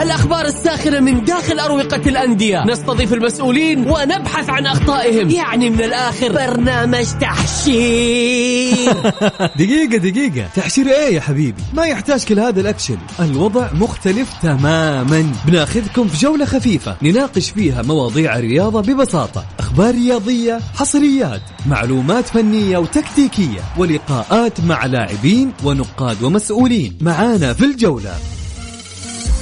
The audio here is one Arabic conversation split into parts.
الأخبار الساخنة من داخل أروقة الأندية. نستضيف المسؤولين ونبحث عن أخطائهم. يعني من الآخر. برنامج تحشير. دقيقة دقيقة. تحشير إيه يا حبيبي؟ ما يحتاج كل هذا الأكشن. الوضع مختلف تماما. بناخذكم في جولة خفيفة. نناقش فيها مواضيع الرياضة ببساطة. أخبار رياضية حصريات معلومات فنية وتكتيكية ولقاءات مع لاعبين ونقاد ومسؤولين. معانا في الجولة.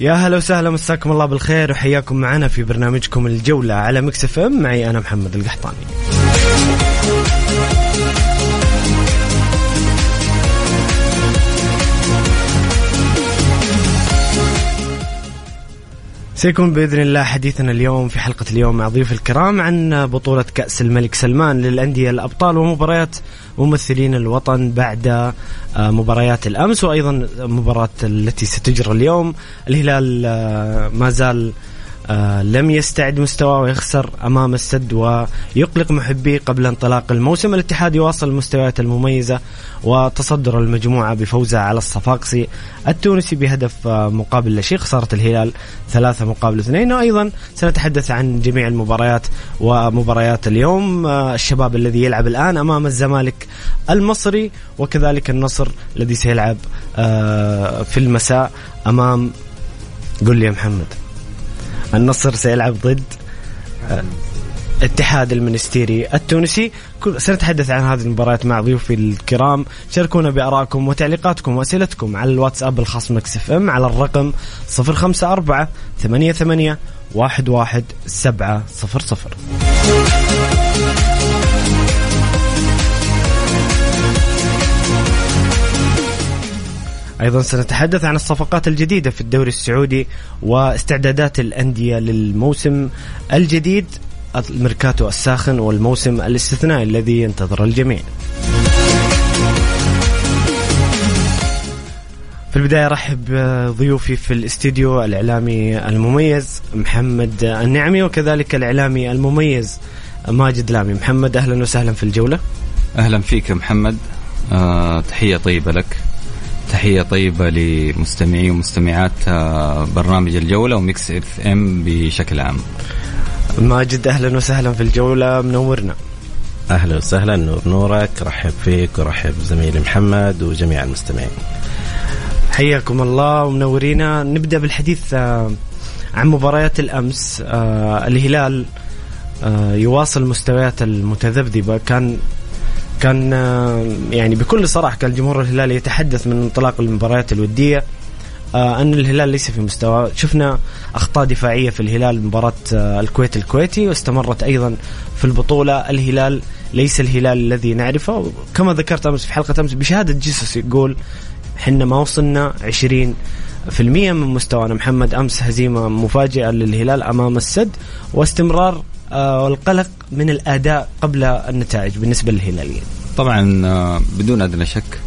يا هلا وسهلا مساكم الله بالخير وحياكم معنا في برنامجكم الجولة على Mix FM. معي أنا محمد القحطاني. سيكون بإذن الله حديثنا اليوم في حلقة اليوم مع ضيوف الكرام عن بطولة كأس الملك سلمان للأندية الأبطال ومباريات ممثلين الوطن بعد آه، مباريات الأمس وأيضا مباراة التي ستجرى اليوم. الهلال آه، ما زال آه لم يستعد مستواه ويخسر أمام السد ويقلق محبيه قبل انطلاق الموسم، الاتحاد يواصل المستويات المميزة وتصدر المجموعة بفوزه على الصفاقسي التونسي بهدف آه مقابل لا شيء، خسارة الهلال ثلاثة مقابل اثنين، وأيضا سنتحدث عن جميع المباريات ومباريات اليوم، آه الشباب الذي يلعب الآن أمام الزمالك المصري وكذلك النصر الذي سيلعب في المساء أمام قل لي يا محمد. النصر سيلعب ضد آه، اتحاد المنستيري التونسي. سنتحدث عن هذه المباريات مع ضيوفي الكرام. شاركونا بآرائكم وتعليقاتكم وأسئلتكم على الواتساب الخاص Mix FM على الرقم 054 88 11 أيضا سنتحدث عن الصفقات الجديدة في الدوري السعودي واستعدادات الأندية للموسم الجديد الميركاتو الساخن والموسم الاستثنائي الذي ينتظر الجميع. في البداية أرحب ضيوفي في الاستديو الإعلامي المميز محمد النعمي وكذلك الإعلامي المميز ماجد لامي. محمد أهلا وسهلا في الجولة. أهلا فيك محمد. آه تحية طيبة لك. تحية طيبة لمستمعي ومستمعات آه، برنامج الجولة و Mix FM بشكل عام. ماجد أهلا وسهلا في الجولة منورنا. أهلا وسهلا نور نورك رحب فيك ورحب زميلي محمد وجميع المستمعين. حياكم الله ومنورينا. نبدأ بالحديث آه، عن مباريات الأمس. آه، الهلال يواصل مستويات المتذبذبة. كان كان آه، يعني بكل صراحة كان الجمهور الهلالي يتحدث من انطلاق المباريات الودية. آه أن الهلال ليس في مستوى. شفنا أخطاء دفاعية في الهلال مباراة آه الكويت الكويتي واستمرت أيضا في البطولة. الهلال ليس الهلال الذي نعرفه. كما ذكرت أمس في حلقة أمس بشهادة جيسوس يقول إحنا ما وصلنا 20 في المية من مستوانا. محمد أمس هزيمة مفاجئة للهلال أمام السد واستمرار والقلق من الأداء قبل النتائج بالنسبة للهلاليين؟ طبعا آه، بدون أدنى شك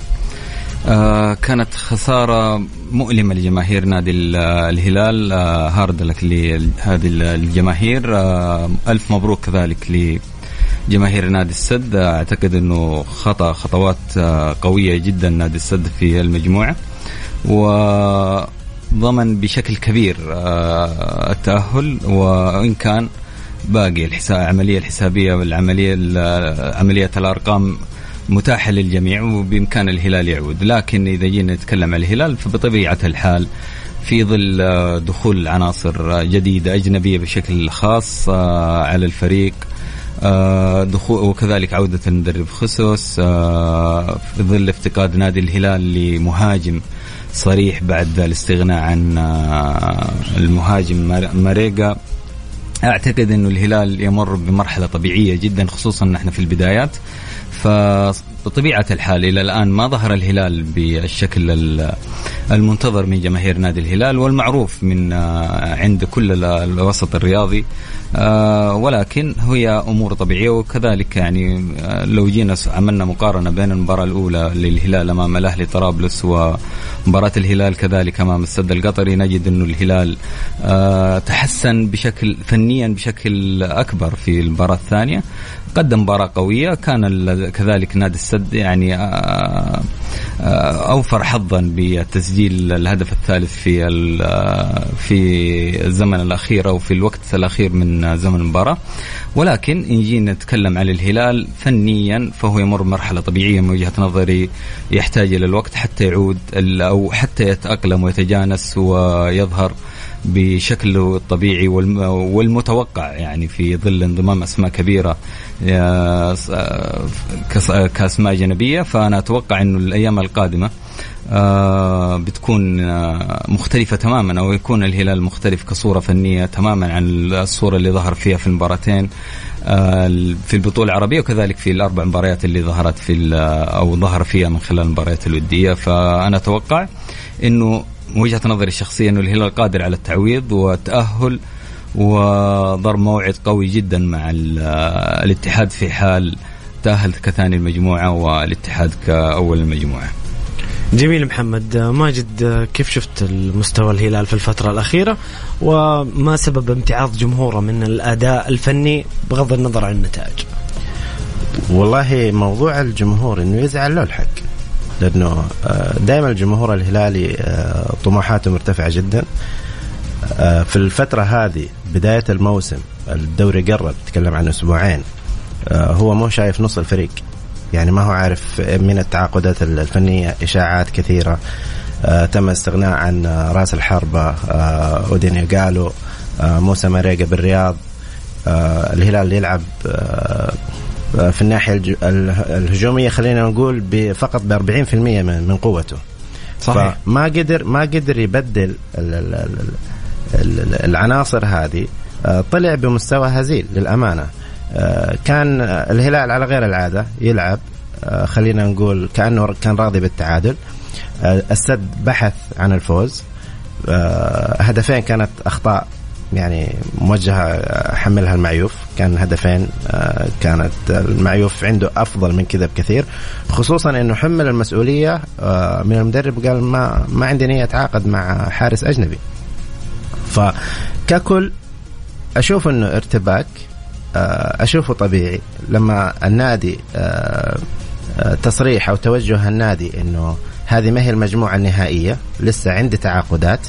آه، كانت خسارة مؤلمة لجماهير نادي الهلال هارد لك لهذه الجماهير ألف مبروك كذلك لجماهير نادي السد أعتقد أنه خطأ خطوات قوية جدا نادي السد في المجموعة وضمن بشكل كبير التأهل وإن كان باقي الحساب العملية الحسابية والعملية عملية الأرقام متاحة للجميع وبإمكان الهلال يعود. لكن إذا جينا نتكلم عن الهلال فبطبيعة الحال في ظل آه، دخول عناصر جديدة أجنبية بشكل خاص آه، على الفريق آه، دخول وكذلك عودة المدرب خصوص في ظل افتقاد نادي الهلال لمهاجم صريح بعد الاستغناء عن المهاجم ماريجا أعتقد إنه الهلال يمر بمرحلة طبيعية جدا خصوصا نحن في البدايات. فبطبيعه الحال إلى الآن ما ظهر الهلال بالشكل المنتظر من جماهير نادي الهلال والمعروف من آه، عند كل الوسط الرياضي. آه، ولكن هي أمور طبيعية وكذلك يعني آه، لو جينا عملنا مقارنة بين المباراة الأولى للهلال أمام الأهلي طرابلس ومباراة الهلال كذلك أمام السد القطري نجد انه الهلال تحسن بشكل فنيا بشكل أكبر في المباراة الثانية. قدم مباراة قوية كان كذلك نادي السد يعني آه، آه، أوفر حظا بتسجيل الهدف الثالث في آه، في الزمن الأخير أو في الوقت الأخير من زمن المباراة. ولكن ان جينا نتكلم عن الهلال فنيا فهو يمر مرحلة طبيعية من وجهة نظري يحتاج إلى الوقت حتى يعود أو حتى يتأقلم ويتجانس ويظهر بشكله الطبيعي والمتوقع يعني في ظل انضمام أسماء كبيرة كاسماء جنبيه فأنا أتوقع إنه الأيام القادمة آه، بتكون آه، مختلفة تماما أو يكون الهلال مختلف كصورة فنية تماما عن الصورة اللي ظهر فيها في المباراتين آه، في البطولة العربية وكذلك في الأربع مباريات اللي ظهرت في أو ظهر فيها من خلال المباريات الودية. فأنا أتوقع أنه وجهة نظري الشخصية إنه الهلال قادر على التعويض والتاهل وضرب موعد قوي جدا مع الاتحاد في حال تأهل كثاني المجموعة والاتحاد كأول المجموعة. جميل محمد. ماجد كيف شفت المستوى الهلال في الفترة الأخيرة؟ وما سبب امتعاض جمهوره من الأداء الفني بغض النظر عن النتائج؟ والله موضوع الجمهور إنه يزعل له الحق. لأنه آه، دائما الجمهور الهلالي آه، طموحاته مرتفعة جدا. في الفترة هذه بداية الموسم الدوري قرب تكلم عن أسبوعين. هو مو شايف نص الفريق. يعني ما هو عارف من التعاقدات الفنية إشاعات كثيرة. تم الاستغناء عن راس الحربة اودينيا قالوا موسى ماريجا بالرياض. الهلال يلعب في الناحية الهجومية خلينا نقول فقط ب 40% من قوته. صحيح. فما قدر ما قدر يبدل العناصر هذه آه، طلع بمستوى هزيل للأمانة. آه، كان الهلال على غير العادة يلعب آه، خلينا نقول كأنه كان راضي بالتعادل. السد بحث عن الفوز. هدفين كانت أخطاء يعني موجهة حملها المعيوف. كان هدفين كانت المعيوف عنده أفضل من كذا بكثير. خصوصا إنه حمل المسؤولية من المدرب قال ما ما عندي نية أتعاقد مع حارس أجنبي. فككل أشوف إنه ارتباك آه، أشوفه طبيعي. لما النادي تصريح أو توجه النادي إنه هذه ما هي المجموعة النهائية لسه عندي تعاقدات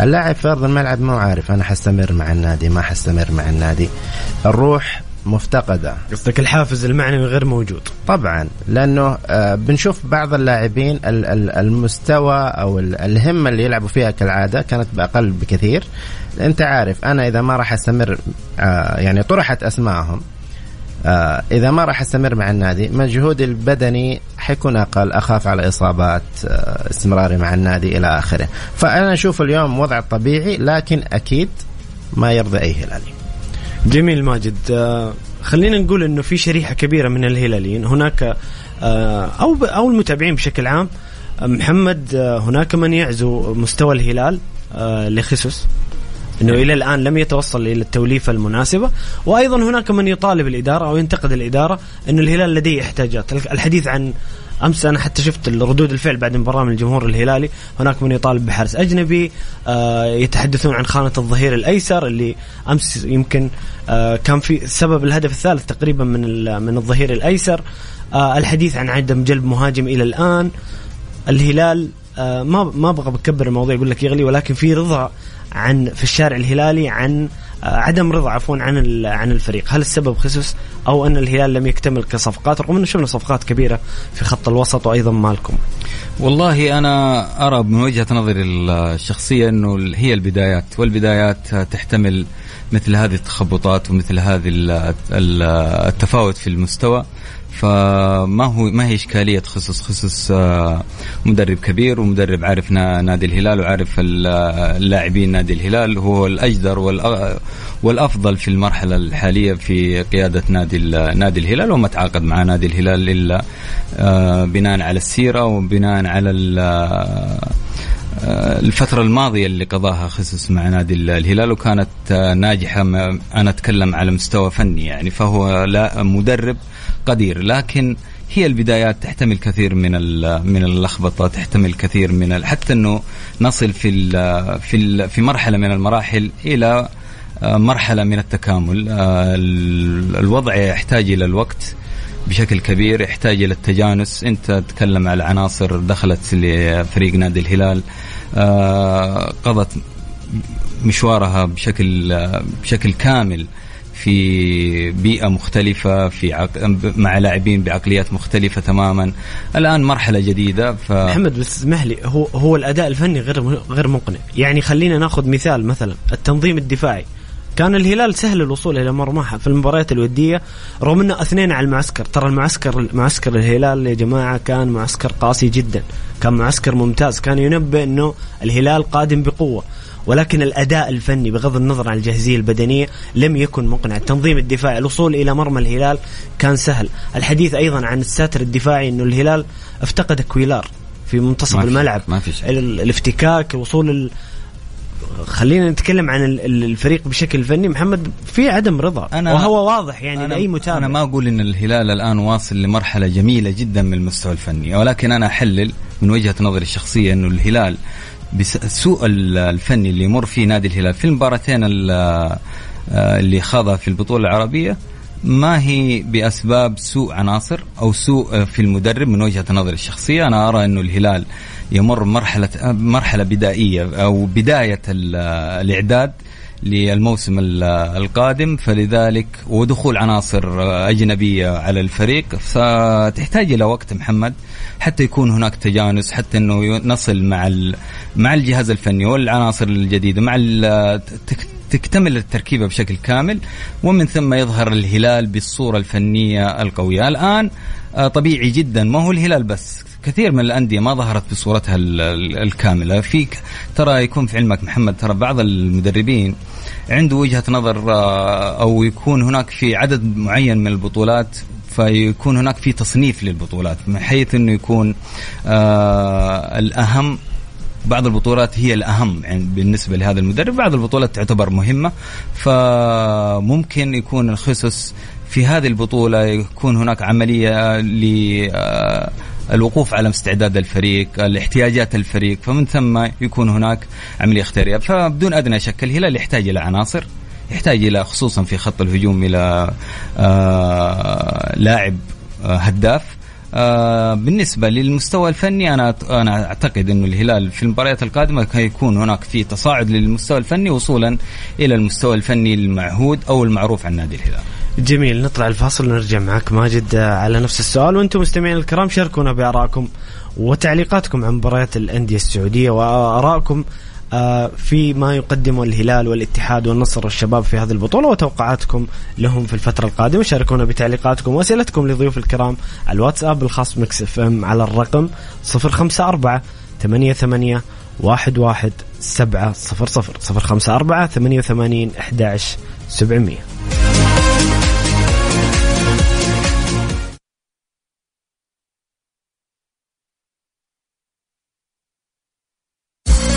اللاعب في أرض الملعب مو عارف أنا حستمر مع النادي ما حستمر مع النادي. الروح مفتقدة. قصدك الحافز المعنوي غير موجود. طبعا لأنه آه، بنشوف بعض اللاعبين المستوى أو الهمة اللي يلعبوا فيها كالعادة كانت بأقل بكثير. أنت عارف أنا إذا ما راح أستمر آه، يعني طرحت اسمائهم آه إذا ما راح أستمر مع النادي مجهودي البدني حيكون أقل أخاف على إصابات استمراري مع النادي إلى آخره. فأنا أشوف اليوم وضع طبيعي لكن أكيد ما يرضي أي هلالي جميل ماجد. آه خلينا نقول إنه في شريحة كبيرة من الهلاليين. هناك آه أو أو المتابعين بشكل عام. محمد آه، هناك من يعزو مستوى الهلال لخصوص إنه إلى الآن لم يتوصل إلى التوليفة المناسبة. وأيضا هناك من يطالب الإدارة أو ينتقد الإدارة إنه الهلال لديه احتياجات. الحديث عن أمس أنا حتى شفت ردود الفعل بعد المباراه من الجمهور الهلالي. هناك من يطالب بحارس أجنبي آه يتحدثون عن خانة الظهير الأيسر اللي أمس يمكن آه كان في سبب الهدف الثالث تقريبا من من الظهير الأيسر. آه الحديث عن عدم جلب مهاجم إلى الآن. الهلال آه ما ما أبغى بكبر الموضوع يقول لك يغلي ولكن في رضا عن في الشارع الهلالي عن عدم رضا عفوا عن عن الفريق، هل السبب خصوص أو أن الهلال لم يكتمل كصفقات؟ رغم أنه شفنا صفقات كبيرة في خط الوسط وأيضا مالكم؟ والله أنا أرى من وجهة نظري الشخصية أنه هي البدايات والبدايات تحتمل مثل هذه التخبطات ومثل هذه التفاوت في المستوى. فما هو ما هي إشكالية تخصص خصص آه، مدرب كبير ومدرب عارف نادي الهلال وعارف اللاعبين نادي الهلال هو الأجدر والأفضل في المرحلة الحالية في قيادة نادي نادي الهلال وما تعاقد مع نادي الهلال إلا آه، بناء على السيرة وبناء على الفترة الماضية اللي قضاها خصص مع نادي الهلال وكانت ناجحة أنا أتكلم على مستوى فني يعني فهو لا مدرب قدير لكن هي البدايات تحتمل كثير من من اللخبطة تحتمل كثير من حتى إنه نصل في ال في ال في مرحلة من المراحل إلى آه، مرحلة من التكامل. آه، الوضع يحتاج إلى الوقت. بشكل كبير يحتاج إلى التجانس. أنت تتكلم على عناصر دخلت لفريق نادي الهلال. آه، قضت مشوارها بشكل بشكل كامل في بيئة مختلفة في عق... مع لاعبين بعقليات مختلفة تماما. الآن مرحلة جديدة ف... محمد بس اسمح لي هو هو الأداء الفني غير غير مقنع. يعني خلينا ناخذ مثال مثلا التنظيم الدفاعي. كان الهلال سهل الوصول إلى مرماها في المباريات الودية رغم إنه أثنين على المعسكر. ترى المعسكر معسكر الهلال يا جماعة كان معسكر قاسي جدا. كان معسكر ممتاز. كان ينبئ إنه الهلال قادم بقوة. ولكن الأداء الفني بغض النظر عن الجاهزية البدنية لم يكن مقنع، التنظيم الدفاعي، الوصول إلى مرمى الهلال كان سهل، الحديث أيضا عن الساتر الدفاعي إنه الهلال افتقد كويلار في منتصف ما الملعب. ما في. الافتكاك الوصول ال... خلينا نتكلم عن الفريق بشكل فني. محمد في عدم رضا. أنا وهو واضح يعني أنا لاي متابع. أنا ما أقول إن الهلال الآن واصل لمرحلة جميلة جدا من المستوى الفني. ولكن أنا أحلل من وجهة نظري الشخصية إنه الهلال بسوء الفني اللي يمر فيه نادي الهلال. في المباراتين آه، اللي خاضها في البطولة العربية ما هي بأسباب سوء عناصر أو سوء في المدرب من وجهة نظري الشخصية. أنا أرى إنه الهلال يمر مرحلة مرحلة بدائية أو بداية الإعداد للموسم القادم. فلذلك ودخول عناصر أجنبية على الفريق. فتحتاج إلى وقت محمد حتى يكون هناك تجانس حتى إنه نصل مع مع الجهاز الفني والعناصر الجديدة مع تكتمل التركيبة بشكل كامل. ومن ثم يظهر الهلال بالصورة الفنية القوية. الآن آه، طبيعي جدا ما هو الهلال بس. كثير من الأندية ما ظهرت بصورتها الكاملة. فيك ترى يكون في علمك محمد ترى بعض المدربين عنده وجهة نظر آه، أو يكون هناك في عدد معين من البطولات فيكون هناك في تصنيف للبطولات من حيث إنه يكون آه الأهم. بعض البطولات هي الأهم يعني بالنسبة لهذا المدرب بعض البطولات تعتبر مهمة. فممكن يكون الخصص في هذه البطولة يكون هناك عملية للوقوف على استعداد الفريق الاحتياجات الفريق فمن ثم يكون هناك عملية اختيارية فبدون أدنى شك الهلال يحتاج إلى عناصر يحتاج إلى خصوصا في خط الهجوم إلى آه لاعب آه هداف آه بالنسبة للمستوى الفني أنا أنا أعتقد أنه الهلال في المباريات القادمة يكون هناك في تصاعد للمستوى الفني وصولا إلى المستوى الفني المعهود أو المعروف عن نادي الهلال. جميل نطلع الفاصل ونرجع معك ماجد آه، على نفس السؤال. وأنتم مستمعين الكرام شاركونا بآرائكم وتعليقاتكم عن مباريات الأندية السعودية وآرائكم آه، في ما يقدمه الهلال والاتحاد والنصر والشباب في هذه البطولة وتوقعاتكم لهم في الفترة القادمة. شاركونا بتعليقاتكم وأسئلتكم لضيوف الكرام على الواتساب الخاص Mix FM على الرقم 054 88 11 700 054 88 11 700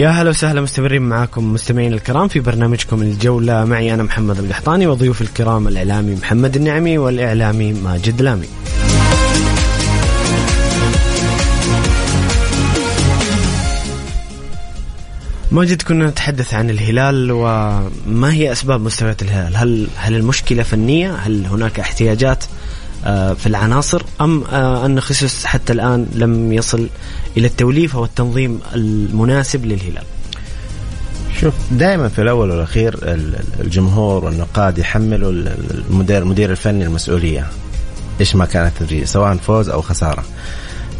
يا هلا وسهلا مستمرين معاكم مستمعين الكرام في برنامجكم الجولة. معي أنا محمد القحطاني وضيوف الكرام الإعلامي محمد النعمي والإعلامي ماجد لامي. ماجد كنا نتحدث عن الهلال وما هي أسباب مستويات الهلال؟ هل, هل المشكلة فنية؟ هل هناك احتياجات؟ في العناصر أم آه، أن خصوص حتى الآن لم يصل إلى التوليفة والتنظيم المناسب للهلال؟ شوف دائما في الأول والأخير الجمهور والنقاد يحملوا المدير المدير الفني المسؤولية إيش ما كانت النتيجه سواء فوز أو خسارة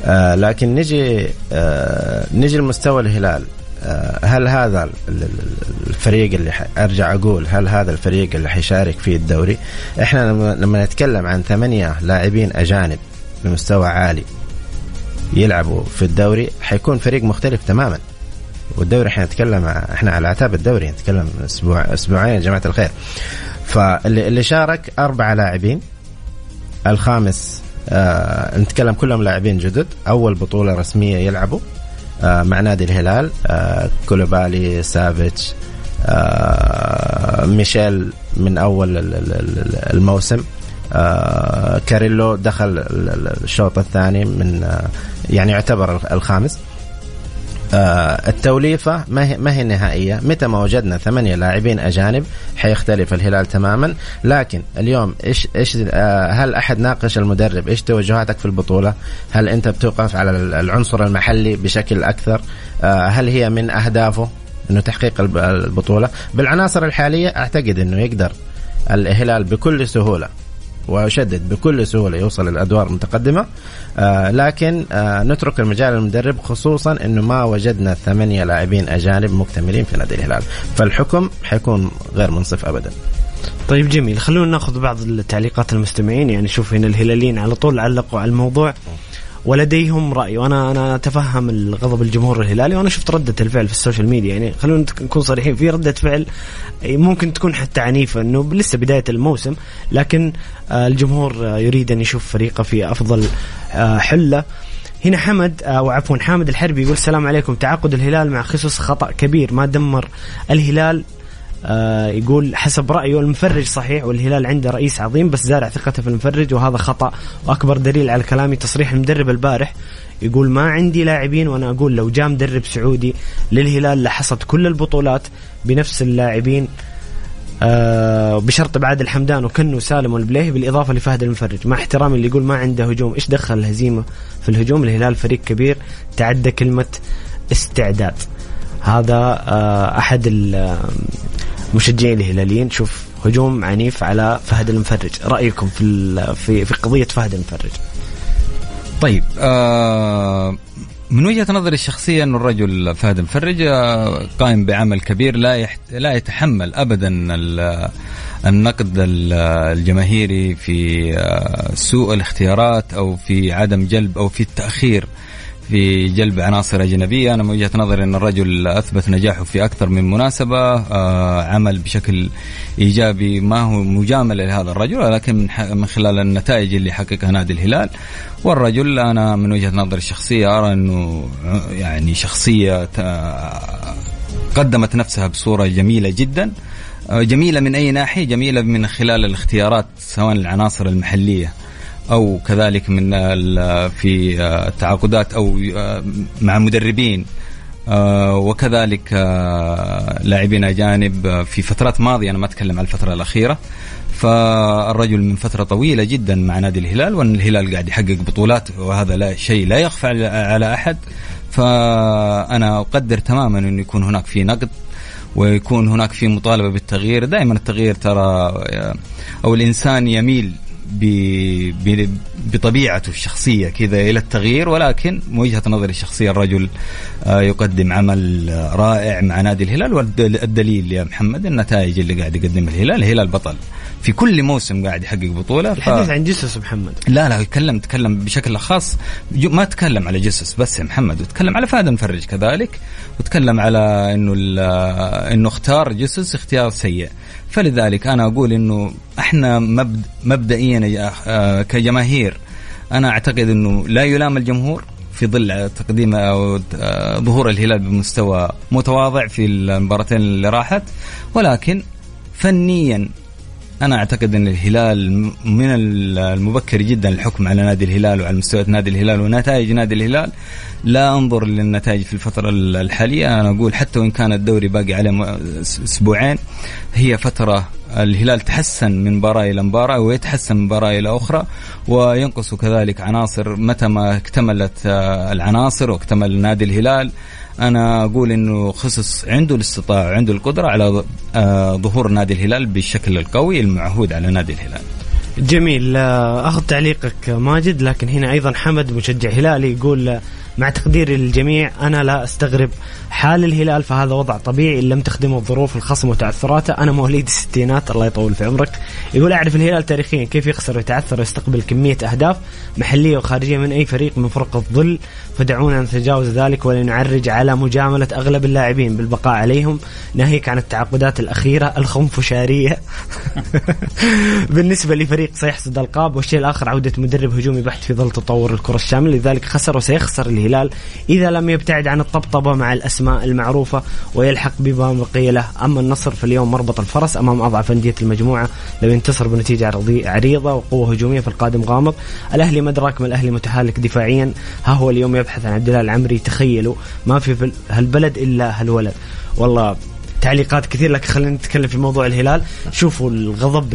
آه لكن نجي آه نجي لمستوى الهلال آه هل هذا الفريق اللي أرجع أقول هل هذا الفريق اللي حيشارك في الدوري؟ إحنا لما نتكلم عن ثمانية لاعبين أجانب بمستوى عالي يلعبوا في الدوري حيكون فريق مختلف تماما. والدوري إحنا نتكلم إحنا على أعتاب الدوري نتكلم أسبوع أسبوعين يا جماعة الخير. فاللي اللي شارك أربعة لاعبين. الخامس آه نتكلم كلهم لاعبين جدد. أول بطولة رسمية يلعبوا. آه مع نادي الهلال آه كولوبالي سافيتش آه ميشيل من أول الموسم. آه كاريلو دخل الشوط الثاني من آه يعني يعتبر الخامس. آه التوليفة ما هي, ما هي نهائية؟ متى ما وجدنا ثمانية لاعبين أجانب حيختلف الهلال تماما. لكن اليوم إيش إيش آه هل أحد ناقش المدرب؟ إيش توجهاتك في البطولة؟ هل أنت بتوقف على العنصر المحلي بشكل أكثر؟ آه هل هي من أهدافه أنه تحقيق البطولة؟ بالعناصر الحالية أعتقد أنه يقدر الهلال بكل سهولة. وأشدد بكل سهولة يوصل للادوار المتقدمة. آه لكن آه نترك المجال للمدرب خصوصا إنه ما وجدنا ثمانية لاعبين أجانب مكتملين في نادي الهلال. فالحكم حيكون غير منصف ابدا. طيب جميل. خلونا ناخذ بعض التعليقات المستمعين. يعني شوف هنا الهلاليين على طول علقوا على الموضوع. ولديهم رأي. وأنا أنا أتفهم الغضب الجمهور الهلالي وأنا شفت ردة الفعل في ال social media. يعني خلونا نكون صريحين في ردة فعل ممكن تكون حتى عنيفة إنه لسه بداية الموسم لكن آه، الجمهور يريد أن يشوف فريقه في أفضل آه، حلة. هنا حمد أو عفوا حامد الحربي يقول السلام عليكم. تعاقد الهلال مع خصوص خطأ كبير ما دمر الهلال آه يقول حسب رأيه المفرج صحيح والهلال عنده رئيس عظيم بس زارع ثقته في المفرج وهذا خطأ. وأكبر دليل على كلامي تصريح المدرب البارح يقول ما عندي لاعبين وأنا أقول لو جاء مدرب سعودي للهلال لحصت كل البطولات بنفس اللاعبين آه بشرط ابعاد الحمدان وكنو سالم والبليهي بالإضافة لفهد المفرج. مع احترامي اللي يقول ما عنده هجوم. إيش دخل الهزيمة في الهجوم؟ الهلال فريق كبير. تعدى كلمة استعداد. هذا آه أحد المشجعين الهلاليين. شوف هجوم عنيف على فهد المفرج. رأيكم في في في قضية فهد المفرج. طيب آه من وجهة نظري الشخصيه انه الرجل فهد المفرج آه، قائم بعمل كبير لا يحت... لا يتحمل ابدا النقد الجماهيري في آه، سوء الاختيارات أو في عدم جلب أو في التأخير في جلب عناصر أجنبية. أنا من وجهة نظري أن الرجل أثبت نجاحه في أكثر من مناسبة. آه عمل بشكل إيجابي ما هو مجاملة لهذا الرجل ولكن من خلال النتائج اللي حققها نادي الهلال. والرجل أنا من وجهة نظري الشخصية أرى أنه يعني شخصية قدمت نفسها بصورة جميلة جدا. آه، جميلة من أي ناحية؟ جميلة من خلال الاختيارات سواء العناصر المحلية أو كذلك من في التعاقدات أو مع مدربين. وكذلك لاعبين أجانب في فترات ماضية أنا ما أتكلم عن الفترة الأخيرة. فالرجل من فترة طويلة جدا مع نادي الهلال وان الهلال قاعد يحقق بطولات وهذا لا شيء لا يخفى على أحد. فأنا أقدر تماما إنه يكون هناك في نقد ويكون هناك في مطالبة بالتغيير. دائما التغيير ترى أو الإنسان يميل بطبيعته الشخصية كذا إلى التغيير ولكن من وجهة نظري الشخصية الرجل آه، يقدم عمل رائع مع نادي الهلال والدليل يا محمد النتائج اللي قاعد يقدمها الهلال الهلال بطل. في كل موسم قاعد يحقق بطولة الحديث ف... عن جسس محمد. لا لا يتكلم تكلم بشكل خاص. ما تكلم على جسس بس يا محمد وتكلم على فهد المفرج كذلك وتكلم على إنه إنه اختار جسس اختيار سيء. فلذلك أنا أقول إنه إحنا مبد مبدئيا آه، كجماهير أنا أعتقد إنه لا يلام الجمهور في ظل تقديم أو آه، ظهور الهلال بمستوى متواضع في المباراتين اللي راحت ولكن فنيا أنا أعتقد إن الهلال من المبكر جدا الحكم على نادي الهلال وعلى مستويات نادي الهلال ونتائج نادي الهلال. لا أنظر للنتائج في الفترة الحالية. أنا أقول حتى وإن كان الدوري باقي عليه أسبوعين هي فترة الهلال تحسن من مباراة إلى مباراة ويتحسن من مباراة إلى أخرى وينقص كذلك عناصر متى ما اكتملت آه، العناصر واكتمل نادي الهلال. أنا أقول إنه خصص عنده الاستطاعة وعنده القدرة على آه، ظهور نادي الهلال بالشكل القوي المعهود على نادي الهلال. جميل. آه، أخذ تعليقك ماجد لكن هنا أيضا حمد مشجع هلالي يقول مع تقديري للجميع أنا لا أستغرب حال الهلال فهذا وضع طبيعي إن لم تخدمه الظروف الخصم وتعثراته. أنا مواليد الستينات الله يطول في عمرك. يقول أعرف الهلال تاريخيا كيف يخسر ويتعثر ويستقبل كمية أهداف محلية وخارجية من أي فريق من فرق الظل. فدعونا نتجاوز ذلك ولنعرج على مجاملة أغلب اللاعبين بالبقاء عليهم. ناهيك عن التعاقدات الأخيرة الخنفشارية. بالنسبة لفريق سيحصد ألقاب والشيء الآخر عودة مدرب هجومي بحت في ظل تطور الكرة الشامل لذلك خسر وسيخسر الهلال. إذا لم يبتعد عن الطبطبة مع الأسماء المعروفة ويلحق بقي له أما النصر فاليوم مربط الفرس أمام أضعف أندية المجموعة. لو ينتصر بنتيجة عريضة وقوة هجومية فالقادم غامض الأهلي مدرك من الأهلي متحالك دفاعيا. ها هو اليوم يبحث عن عبد الله العمري تخيلوا ما في في هالبلد إلا هالولد. والله تعليقات كثير لكن خلينا نتكلم في موضوع الهلال. شوفوا الغضب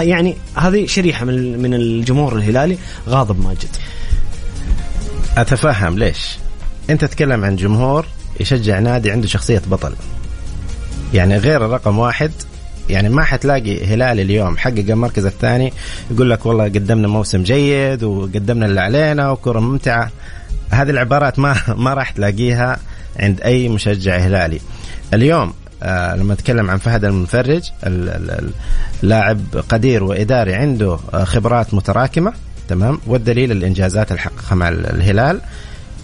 يعني هذه شريحة من من الجمهور الهلالي غاضب ماجد. أتفهم ليش؟ أنت تتكلم عن جمهور يشجع نادي عنده شخصية بطل. يعني غير الرقم واحد يعني ما حتلاقي هلال اليوم حقق المركز الثاني يقول لك والله قدمنا موسم جيد وقدمنا اللي علينا وكرة ممتعة. هذه العبارات ما ما راح تلاقيها عند أي مشجع هلالي. اليوم آه لما نتكلم عن فهد المفرج اللاعب قدير وإداري عنده آه، خبرات متراكمة. تمام. والدليل الإنجازات اللي حققها مع الهلال.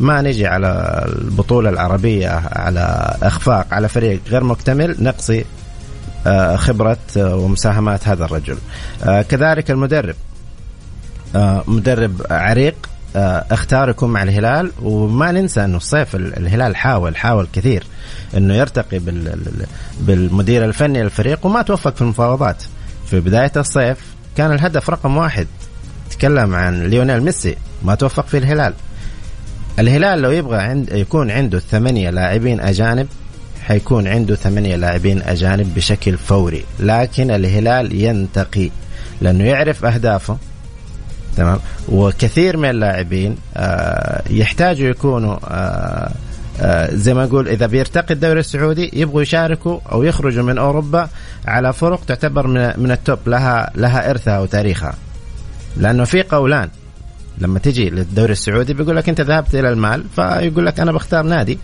ما نجي على البطولة العربية على إخفاق على فريق غير مكتمل نقصي آه، خبرة آه، ومساهمات هذا الرجل. كذلك المدرب. مدرب عريق اختار يكون مع الهلال. وما ننسى إنه الصيف الهلال حاول حاول كثير إنه يرتقي بالمدير الفني للفريق وما توفق في المفاوضات. في بداية الصيف كان الهدف رقم واحد. تكلم عن ليونيل ميسي ما توفق في الهلال. الهلال لو يبغى عند يكون عنده ثمانية لاعبين أجانب حيكون عنده ثمانية لاعبين أجانب بشكل فوري. لكن الهلال ينتقي لأنه يعرف أهدافه تمام؟ وكثير من اللاعبين آه يحتاجوا يكونوا آه آه، زي ما أقول إذا بيرتقي الدوري السعودي يبغوا يشاركوا أو يخرجوا من أوروبا على فرق تعتبر من من التوب لها لها إرثها وتاريخها. لأنه في قولان. لما تجي للدوري السعودي بيقول لك أنت ذهبت إلى المال فيقول لك أنا بختار نادي.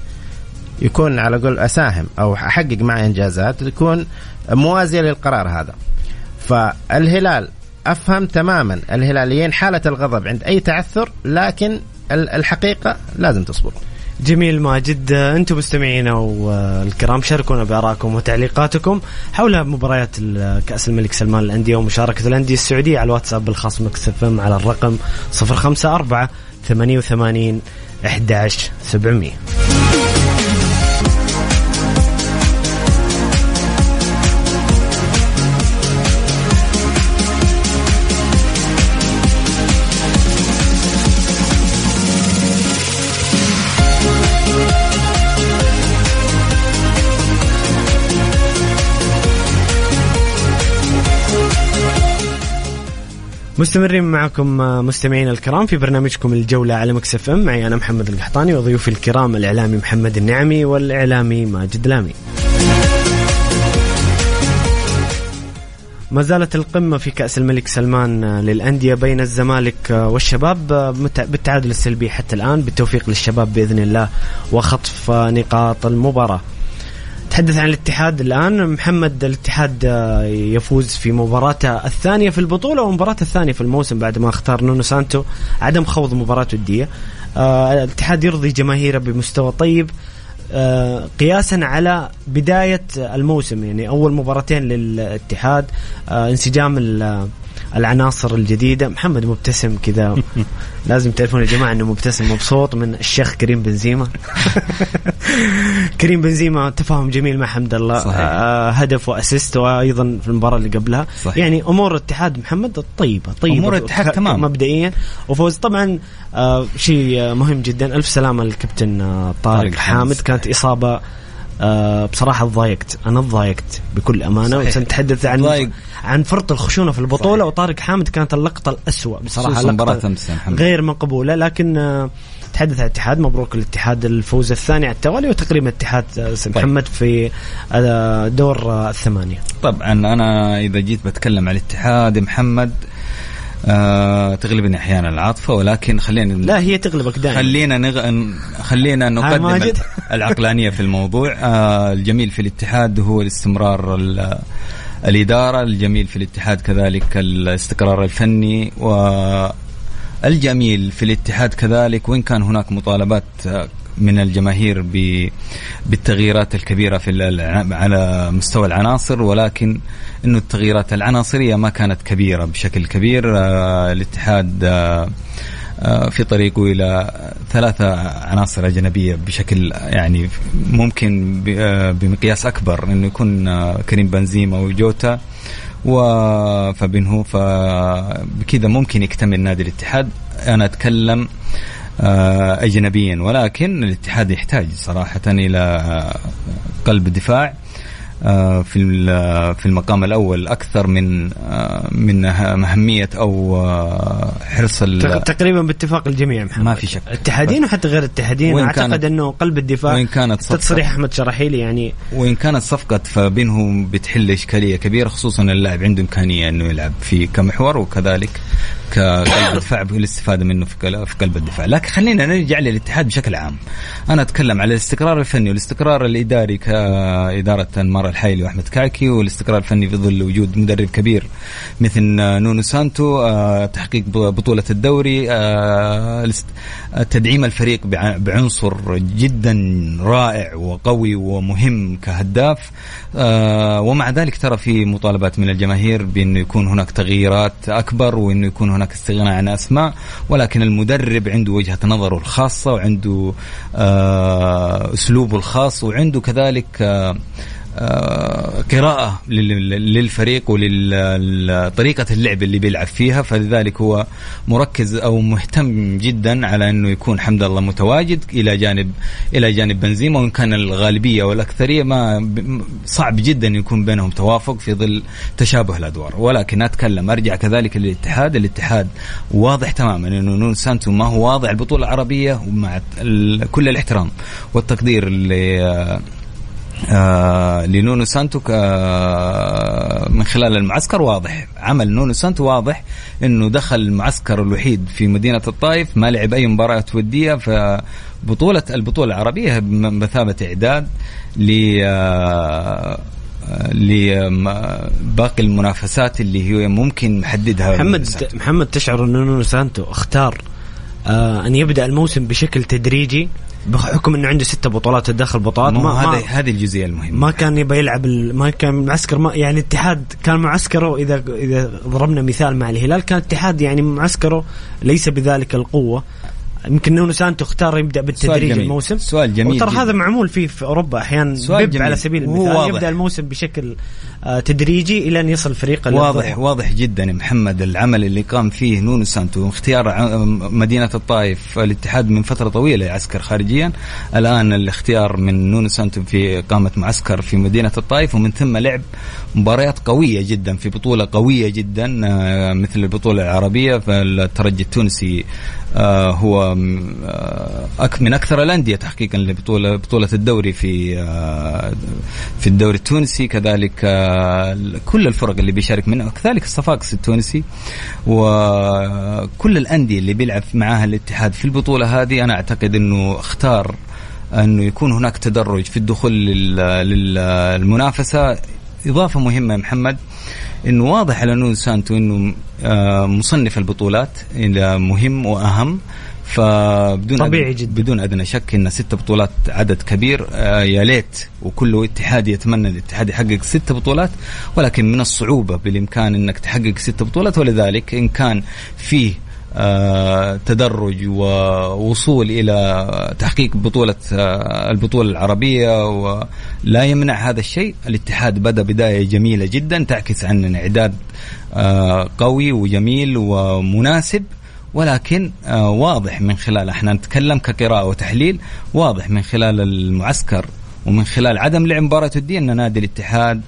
يكون على قول أساهم أو أحقق معي إنجازات تكون موازية للقرار هذا. فالهلال أفهم تماما الهلاليين حالة الغضب عند أي تعثر لكن الحقيقة لازم تصبروا جميل ماجد. أنتم مستمعينا والكرام شاركونا بآرائكم وتعليقاتكم حول مباريات كأس الملك سلمان للانديه ومشاركة الأندية السعودية على الواتساب الخاص مكس على الرقم 054 88 11700 مستمرين معكم مستمعينا الكرام في برنامجكم الجولة على ميكس إف إم. معي أنا محمد القحطاني وضيوفي الكرام الإعلامي محمد النعمي والإعلامي ماجد لامي. ما زالت القمة في كأس الملك سلمان للأندية بين الزمالك والشباب بالتعادل السلبي حتى الآن بالتوفيق للشباب بإذن الله وخطف نقاط المباراة. تحدث عن الاتحاد الآن. محمد الاتحاد آه، يفوز في مباراته الثانية في البطولة ومباراته الثانية في الموسم بعد ما اختار نونو سانتو عدم خوض مباراة ودية. آه الاتحاد يرضي جماهيره بمستوى طيب آه قياسا على بداية الموسم يعني أول مباراتين للاتحاد انسجام العناصر الجديدة. محمد مبتسم كذا. لازم تعرفون يا جماعة إنه مبتسم مبسوط من الشيخ كريم بنزيما. كريم بنزيما تفاهم جميل مع حمد الله. صحيح. آه هدف وأسيست وأيضا في المباراة اللي قبلها. صحيح. يعني أمور الاتحاد محمد طيبة طيبة. أمور الاتحاد تمام. مبدئيا. وفوز طبعا آه شيء آه، مهم جدا. ألف سلامة للكابتن آه طارق طارق حامد حامد. كانت إصابة آه بصراحة تضايقت أنا تضايقت بكل أمانة. وسنتحدث عن ضايق. عن فرط الخشونة في البطولة صحيح. وطارق حامد كانت اللقطة الأسوأ بصراحة لقطة. غير مقبولة لكن آه تحدث عن الاتحاد مبروك الاتحاد الفوز الثاني على التوالي وتقريبا الاتحاد آه، طيب. محمد في آه، دور آه، الثمانية طبعا أنا إذا جيت بتكلم عن الاتحاد محمد آه تغلبني أحيانا العاطفة ولكن خلينا لا هي تغلبك دائما خلينا نغ... خلينا نقدم. العقلانية في الموضوع آه الجميل في الاتحاد هو الاستمرار ال- الإدارة الجميل في الاتحاد كذلك الاستقرار الفني والجميل في الاتحاد كذلك وإن كان هناك مطالبات آه، من الجماهير بالتغييرات الكبيرة في على مستوى العناصر ولكن إنه التغييرات العناصرية ما كانت كبيرة بشكل كبير. آه الاتحاد آه آه، في طريقه إلى ثلاثة عناصر أجنبية بشكل يعني ممكن بمقياس أكبر إنه يكون كريم بنزيما وجوتا وفابينهو فبكذا ممكن يكتمل نادي الاتحاد. أنا أتكلم آه، اجنبيا ولكن الاتحاد يحتاج صراحة إلى آه، قلب دفاع آه، في في المقام الأول أكثر من من أهمية أو حرص تقريبا باتفاق الجميع محمد ما في شك. اتحادين وحتى غير اتحادين أعتقد أنه قلب الدفاع وإن كانت صفقة. تصريح أحمد شراحيلي يعني وإن كانت صفقة فابينهو بتحل إشكالية كبيرة خصوصا اللاعب عنده إمكانية إنه يلعب في كمحور وكذلك كقلب دفاع بالاستفاده منه في في قلب الدفاع، لكن خلينا نرجع للاتحاد بشكل عام. أنا أتكلم على الاستقرار الفني والاستقرار الإداري كإدارة أنمار الحايلي وأحمد كاكي والاستقرار الفني في ظل وجود مدرب كبير مثل نونو سانتو آه، تحقيق بطولة الدوري آه، تدعيم الفريق بع- بعنصر جدا رائع وقوي ومهم كهداف آه، ومع ذلك ترى في مطالبات من الجماهير بأنه يكون هناك تغييرات أكبر وإنه يكون هناك استغناء عن أسماء ولكن المدرب عنده وجهة نظره الخاصة وعنده آه، أسلوبه الخاص وعنده كذلك آه، قراءة لل- للفريق ولطريقة اللعب اللي بيلعب فيها فلذلك هو مركز أو مهتم جدا على أنه يكون حمد الله متواجد إلى جانب إلى جانب بنزيما وإن كان الغالبية والأكثرية ما صعب جدا يكون بينهم توافق في ظل تشابه الأدوار. ولكن أتكلم أرجع كذلك للاتحاد الاتحاد واضح تماما أنه نونو سانتو ما هو واضع البطولة العربية ومع كل الاحترام والتقدير آه، لنونو سانتو آه من خلال المعسكر. واضح عمل نونو سانتو واضح إنه دخل المعسكر الوحيد في مدينة الطائف ما لعب أي مباراة وديه فبطولة البطولة العربية بمثابه إعداد ل آه، لباقي المنافسات اللي هي ممكن محددها محمد محمد تشعر إن نونو سانتو اختار آه أن يبدأ الموسم بشكل تدريجي بحكم إنه عنده ستة بطولات تدخل بطولات ما ما, هذه الجزئية المهمة ما كان يبغى يلعب ما كان معسكر ما يعني الاتحاد كان معسكره اذا إذا ضربنا مثال مع الهلال كان الاتحاد يعني معسكره ليس بذلك القوة يمكن نونو سانتو اختار يبدأ بالتدريج. الموسم سؤال جميل وترى. هذا معمول فيه في أوروبا أحيانا سؤال بيب جميل. على سبيل المثال. يبدأ الموسم بشكل تدريجي إلى أن يصل الفريق واضح للظهور. واضح جدا محمد العمل اللي قام فيه نونو سانتو اختيار مدينة الطائف الاتحاد من فترة طويلة يعسكر خارجيا. الآن الاختيار من نونو سانتو في إقامة معسكر في مدينة الطائف ومن ثم لعب مباريات قوية جدا في بطولة قوية جدا آه، مثل البطولة العربية. فالترجي التونسي آه، هو آه، من أكثر الأندية تحقيقا لبطولة بطولة الدوري في آه، في الدوري التونسي. كذلك آه، كل الفرق اللي بيشارك منها وكذلك الصفاقس التونسي وكل الأندية اللي بيلعب معاها الاتحاد في البطولة هذه أنا أعتقد أنه اختار أنه يكون هناك تدرج في الدخول لل- للمنافسة. إضافة مهمة يا محمد إنه واضح على سانتو إنه آه، مصنف البطولات مهم وأهم. فبدون طبيعي أدنى- جدا. بدون أدنى شك إن ست بطولات عدد كبير آه، يا ليت وكل اتحاد يتمنى الاتحاد يحقق ست بطولات ولكن من الصعوبة بالإمكان إنك تحقق ست بطولات ولذلك إن كان فيه آه، تدرج ووصول إلى تحقيق بطولة آه، البطولة العربية ولا يمنع هذا الشيء الاتحاد بدا بداية جميلة جدا تعكس عن اعداد آه، قوي وجميل ومناسب ولكن آه واضح من خلال إحنا نتكلم كقراءة وتحليل واضح من خلال المعسكر ومن خلال عدم لعب مباراة ودية أن نادي الاتحاد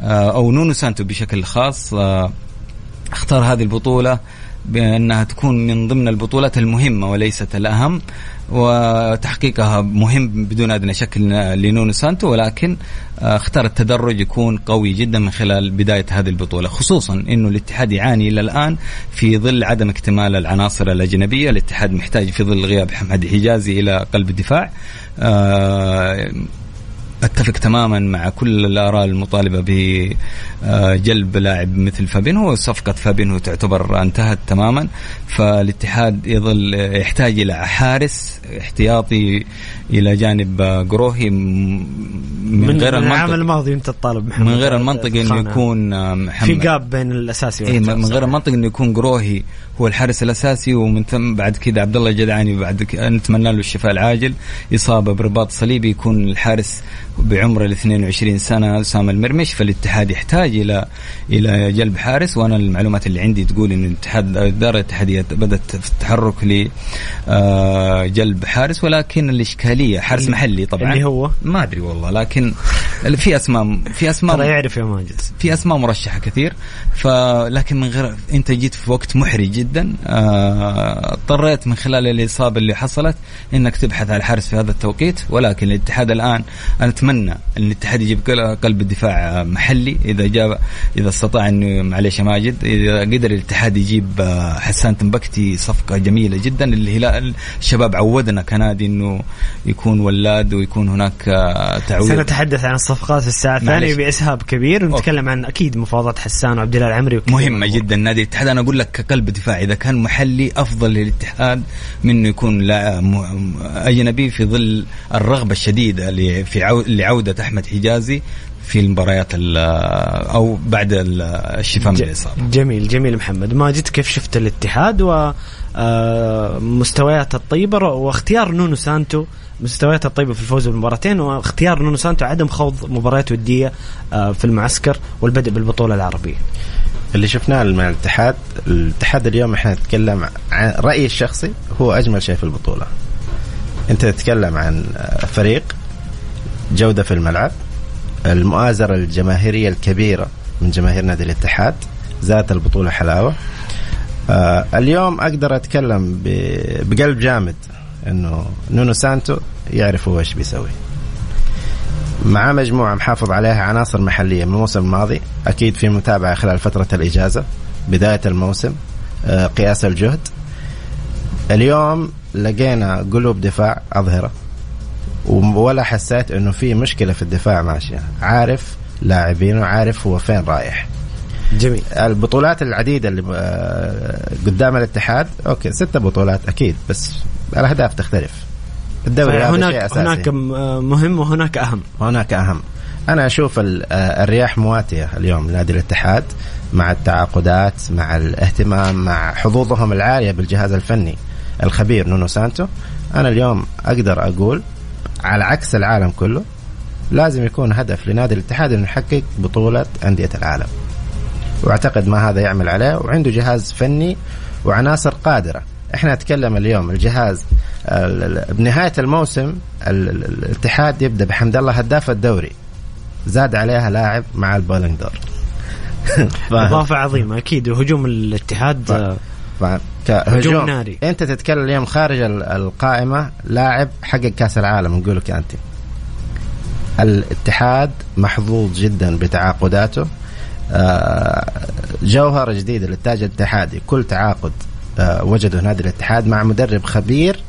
آه أو نونو سانتو بشكل خاص آه اختار هذه البطولة بأنها تكون من ضمن البطولات المهمة وليست الأهم. وتحقيقها مهم بدون أدنى شك لنونو سانتو ولكن آه، اختار التدرج يكون قوي جدا من خلال بداية هذه البطولة خصوصا أنه الاتحاد يعاني إلى الآن في ظل عدم اكتمال العناصر الأجنبية. الاتحاد محتاج في ظل غياب حمد حجازي إلى قلب الدفاع. آه، أتفق تماما مع كل الآراء المطالبة بجلب لاعب مثل فابينهو صفقة فابينهو تعتبر انتهت تماما فالاتحاد يظل يحتاج إلى حارس احتياطي إلى جانب قروهي م- من, غير العام المنطق الماضي انت تطالب محمد من غير المنطق إنه. يكون محمد في جاب بين الأساسي إيه. من غير المنطق إنه يكون قروهي هو الحارس الأساسي ومن ثم بعد كذا عبد الله الجدعاني بعد نتمنى له الشفاء العاجل إصابة برباط صليبي يكون الحارس بعمر ال 22 سنة أسامة المرمش فالاتحاد يحتاج إلى إلى جلب حارس وأنا المعلومات اللي عندي تقول إن الاتحاد الاداره الاتحادية بدأت في التحرك لجلب حارس ولكن الإشكالية حارس محلي طبعا. اللي هو؟ ما أدري والله لكن في أسماء في أسماء ترى يعرف يا ماجد. في أسماء مرشحة كثير فلكن من غير أنت جيت في وقت محرج جدا آه، اضطريت من خلال الإصابة اللي حصلت إنك تبحث عن حارس في هذا التوقيت ولكن الاتحاد الآن أنا اتمنى إن الاتحاد يجيب قل- قلب الدفاع محلي. إذا جاب إذا استطاع إنه معلش يا ماجد إذا قدر الاتحاد يجيب آه، حسان تنبكتي صفقة جميلة جدا. الهلال الشباب عودنا كنادي إنه يكون ولاد ويكون هناك آه، تعويض. سنتحدث عن الصفقات الساعة الثانية معلش. بإسهاب كبير. ونتكلم عن أكيد مفاوضات حسان وعبد الله العمري من جدا. نادي الاتحاد أنا أقول لك كقلب دفاع إذا كان محلي أفضل للاتحاد من إنه يكون لا م- أجنبي في ظل الرغبة الشديدة ل- في عو- لعودة أحمد حجازي في المباريات ال- أو بعد ال- الشفاء من الإصابة. جميل جميل محمد. ماجد كيف شفت الاتحاد و آه، الطيبة؟ واختيار نونو سانتو مستويات الطيبة في الفوز بالمباراتين واختيار نونو سانتو عدم خوض مباريات ودية آه، في المعسكر والبدء بالبطولة العربية. اللي شفناه مع الاتحاد الاتحاد اليوم إحنا نتكلم عن رأيي الشخصي هو أجمل شيء في البطولة. أنت تتكلم عن فريق جودة في الملعب. المؤازرة الجماهيرية الكبيرة من جماهير نادي الاتحاد زادت البطولة حلاوة. آه اليوم أقدر أتكلم بقلب جامد إنه نونو سانتو يعرف هو إيش بيسوي. مع مجموعة محافظ عليها عناصر محلية من الموسم الماضي أكيد في متابعة خلال فترة الإجازة بداية الموسم آه، قياس الجهد. اليوم لقينا قلوب دفاع أظهرة. ولا حسيت أنه في مشكلة في الدفاع ماشية. عارف لاعبين وعارف هو فين رايح. جميل. البطولات العديدة اللي آه، قدام الاتحاد okay ستة بطولات أكيد بس الأهداف تختلف. الدوري هذا شيء هناك أساسي. هناك آه، مهم وهناك أهم. هناك أهم. أنا أشوف آه، الرياح مواتية اليوم لنادي الاتحاد مع التعاقدات مع الاهتمام مع حظوظهم العالية بالجهاز الفني الخبير نونو سانتو. أنا اليوم أقدر أقول على عكس العالم كله لازم يكون هدف لنادي الاتحاد إنه يحقق بطولة أندية العالم. وأعتقد ما هذا يعمل عليه وعنده جهاز فني وعناصر قادرة. إحنا نتكلم اليوم الجهاز ال- ال- بنهاية الموسم ال- ال- الاتحاد يبدأ بحمد الله هداف الدوري. زاد عليها لاعب مع البولينج دور. إضافة عظيمة أكيد. وهجوم الاتحاد هجوم كهجوم. ناري. أنت تتكلم اليوم خارج ال- القائمة لاعب حقق كأس العالم نقول لك أنت. الاتحاد محظوظ جدا بتعاقداته. آه، جوهرة جديدة للتاج الاتحادي. كل تعاقد آه، وجده نادي الاتحاد مع مدرب خبير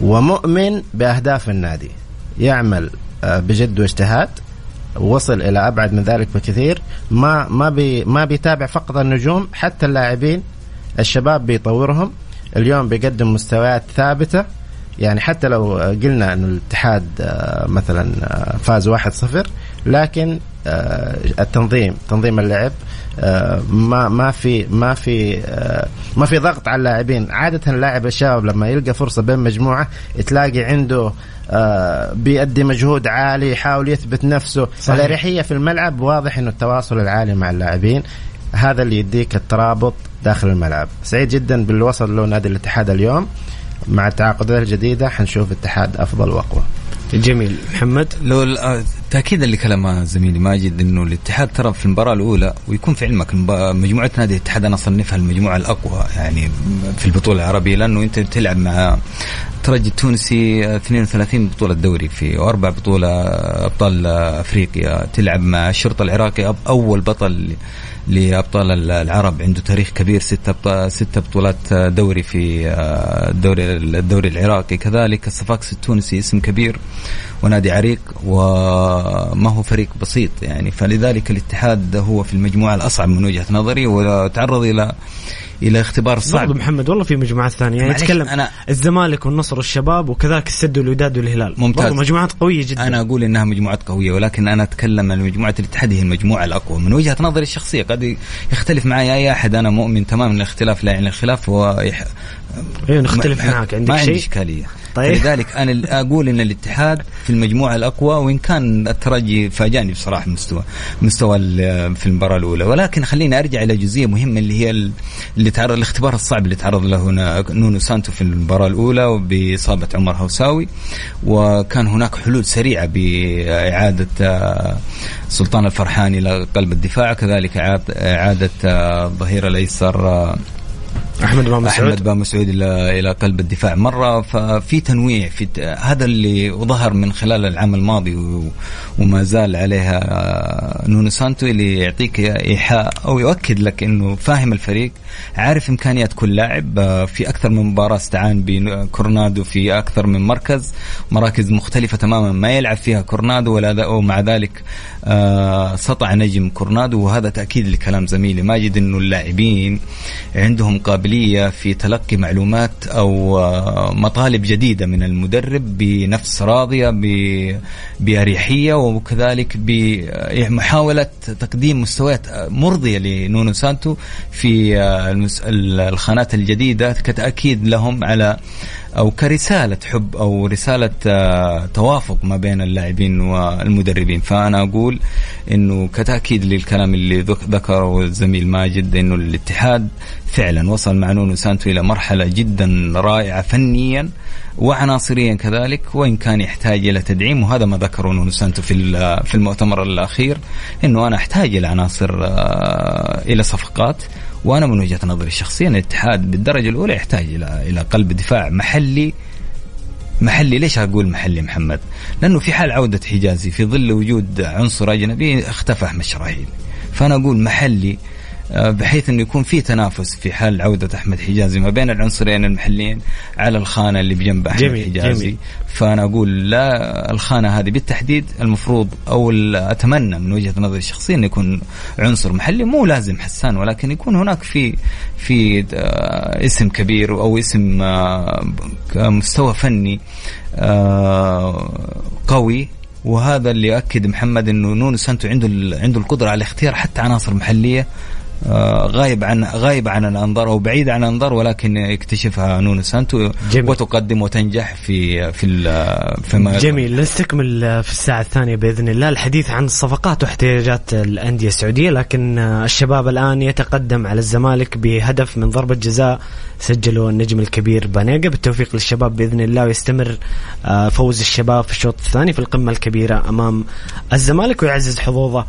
ومؤمن بأهداف النادي. يعمل آه، بجد واجتهاد. وصل إلى أبعد من ذلك بكثير. ما ما بي ما بيتابع فقط النجوم حتى اللاعبين الشباب بيطورهم. اليوم بيقدم مستويات ثابتة. يعني حتى لو قلنا إنه الاتحاد آه، مثلا آه، فاز 1-0 لكن آه، التنظيم تنظيم اللعب ما ما في ما في ما في ضغط على اللاعبين. عادة اللاعب الشباب لما يلقى فرصة بين مجموعة تلاقي عنده بيأدي مجهود عالي يحاول يثبت نفسه. صحيح. الأريحية في الملعب واضح إنه التواصل العالي مع اللاعبين. هذا اللي يديك الترابط داخل الملعب. سعيد جدا باللي وصل له نادي الاتحاد اليوم. مع التعاقدات الجديده حنشوف اتحاد أفضل وأقوى. جميل. محمد؟ لو آه، تاكيدا لكلام زميلي ماجد إنه الاتحاد ترى في المباراة الأولى ويكون في علمك مجموعة نادي الاتحاد. أنا اصنفها المجموعة الأقوى يعني في البطولة العربية لأنه أنت تلعب مع الترجي التونسي 32 بطولة دوري في وأربع بطولة أبطال أفريقيا. تلعب مع الشرطة العراقي أول بطل لأبطال العرب عنده تاريخ كبير ستة ستة بطولات دوري في آه، الدوري الدوري العراقي. كذلك الصفاقس التونسي اسم كبير ونادي عريق وما هو فريق بسيط يعني. فلذلك الاتحاد هو في المجموعة الأصعب من وجهة نظري وتعرض إلى إلى اختبار صعب. برضو محمد والله في مجموعات ثانية. يعني نتكلم أنا الزمالك والنصر والشباب وكذلك السد والوداد والهلال. ممتاز. مجموعات قوية جدا. أنا أقول إنها مجموعات قوية ولكن أنا أتكلم عن مجموعه الاتحاد هي المجموعة الأقوى. من وجهة نظري الشخصية قد يختلف معي أي أحد. أنا مؤمن تماما الاختلاف لا يعني الخلاف هو. أيوه نختلف معك عندك ما شيء عندي إشكالية. طيب. لذلك أنا أقول إن الاتحاد في المجموعة الأقوى وإن كان الترجي فاجأني بصراحة مستوى مستوى في المباراة الأولى. ولكن خليني أرجع إلى جزئية مهمة اللي هي اللي تعرض الاختبار الصعب اللي تعرض له هنا نونو سانتو في المباراة الأولى بإصابة عمر هوساوي. وكان هناك حلول سريعة بإعادة آه، سلطان الفرحان إلى قلب الدفاع. كذلك إعادة آه، الظهير الأيسر آه، أحمد بن مسعود. أحمد بن مسعود إلى إلى قلب الدفاع. مرة ففي تنويع في هذا اللي ظهر من خلال العام الماضي وما زال عليها نونو سانتو اللي يعطيك إيحاء أو يؤكد لك إنه فاهم الفريق عارف إمكانيات كل لاعب في أكثر من مباراة استعان بكورنادو في أكثر من مركز. مراكز مختلفة تماما ما يلعب فيها كورنادو ولا ومع ذلك آه، سطع نجم كورنادو. وهذا تأكيد لكلام زميلي ماجد إنه اللاعبين عندهم قابلية في تلقي معلومات أو آه، مطالب جديدة من المدرب بنفس راضية بأريحية وكذلك بمحاوله تقديم مستويات مرضية لنونو سانتو في آه، الخانات الجديدة كتأكيد لهم على أو كرسالة حب أو رسالة آه، توافق ما بين اللاعبين والمدربين. فأنا أقول إنه كتأكيد للكلام اللي ذكره الزميل ماجد إنه الاتحاد فعلا وصل مع نونو سانتو إلى مرحلة جدا رائعة فنيا وعناصريا كذلك وإن كان يحتاج إلى تدعيم. وهذا ما ذكره نونو سانتو في في المؤتمر الأخير إنه أنا أحتاج إلى عناصر آه، إلى صفقات. وأنا من وجهة نظري الشخصيه الاتحاد بالدرجة الأولى يحتاج إلى إلى قلب دفاع محلي محلي ليش أقول محلي محمد؟ لأنه في حال عودة حجازي في ظل وجود عنصر أجنبي اختفى أحمد شراهيل فأنا أقول محلي بحيث انه يكون في تنافس في حال عودة أحمد حجازي ما بين العنصرين المحليين على الخانة اللي بجنب أحمد جميل حجازي. جميل. فأنا أقول لا الخانة هذه بالتحديد المفروض أو أتمنى من وجهة نظري الشخصية انه يكون عنصر محلي مو لازم حسان ولكن يكون هناك في في آه، اسم كبير أو اسم آه، مستوى فني قوي. وهذا اللي يؤكد محمد إنه نونو سانتو عنده عنده القدرة على اختيار حتى عناصر محلية. آه، غايب عن غايب عن الأنظار أو بعيد عن الأنظار ولكن يكتشفها نونو سانتو. جميل. وتقدم وتنجح في في في جميل. نستكمل في الساعة الثانية بإذن الله الحديث عن الصفقات واحتياجات الأندية السعودية لكن الشباب الآن يتقدم على الزمالك بهدف من ضربة جزاء سجله النجم الكبير بانيجا بالتوفيق للشباب بإذن الله ويستمر آه، فوز الشباب في الشوط الثاني في القمة الكبيرة أمام الزمالك ويعزز حظوظه.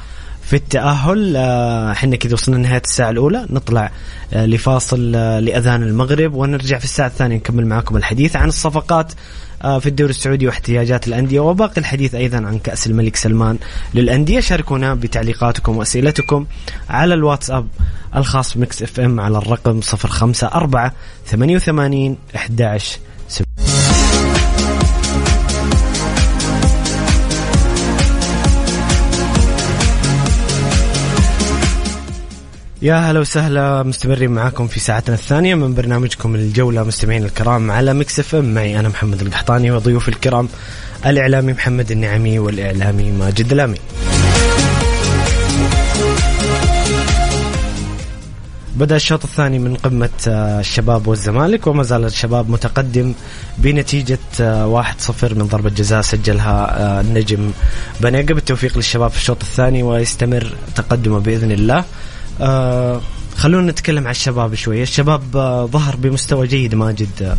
في التأهل آه، إحنا كذا وصلنا نهاية الساعة الأولى نطلع آه، لفاصل آه، لأذان المغرب ونرجع في الساعة الثانية نكمل معكم الحديث عن الصفقات في الدوري السعودي واحتياجات الأندية وباقي الحديث أيضا عن كأس الملك سلمان للأندية. شاركونا بتعليقاتكم وأسئلتكم على الواتساب الخاص بمكس إف إم على الرقم 054 88 11 يا هلا وسهلا مستمرين معاكم في ساعتنا الثانية من برنامجكم الجولة مستمعين الكرام على مكس إف إم. معي أنا محمد القحطاني وضيوفي الكرام الإعلامي محمد النعمي والإعلامي ماجد الأمي. بدأ الشوط الثاني من قمة آه، الشباب والزمالك وما زال الشباب متقدم بنتيجة 1-0 من ضربة جزاء سجلها آه، النجم بنيقة بالتوفيق للشباب في الشوط الثاني ويستمر تقدمه بإذن الله. آه، خلونا نتكلم عن الشباب شوية الشباب ظهر بمستوى جيد ماجد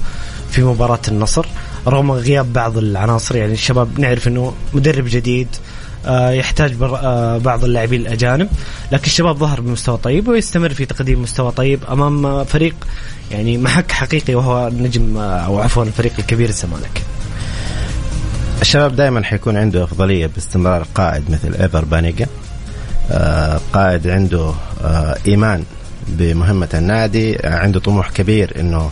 في مباراة النصر رغم غياب بعض العناصر. يعني الشباب نعرف أنه مدرب جديد آه، يحتاج آه، بعض اللاعبين الأجانب لكن الشباب ظهر بمستوى طيب ويستمر في تقديم مستوى طيب أمام فريق يعني محك حقيقي وهو النجم آه، أو عفوا الفريق الكبير الزمالك. الشباب دائما حيكون عنده أفضلية باستمرار قائد مثل إيفر بانيجا. قائد عنده إيمان بمهمة النادي عنده طموح كبير إنه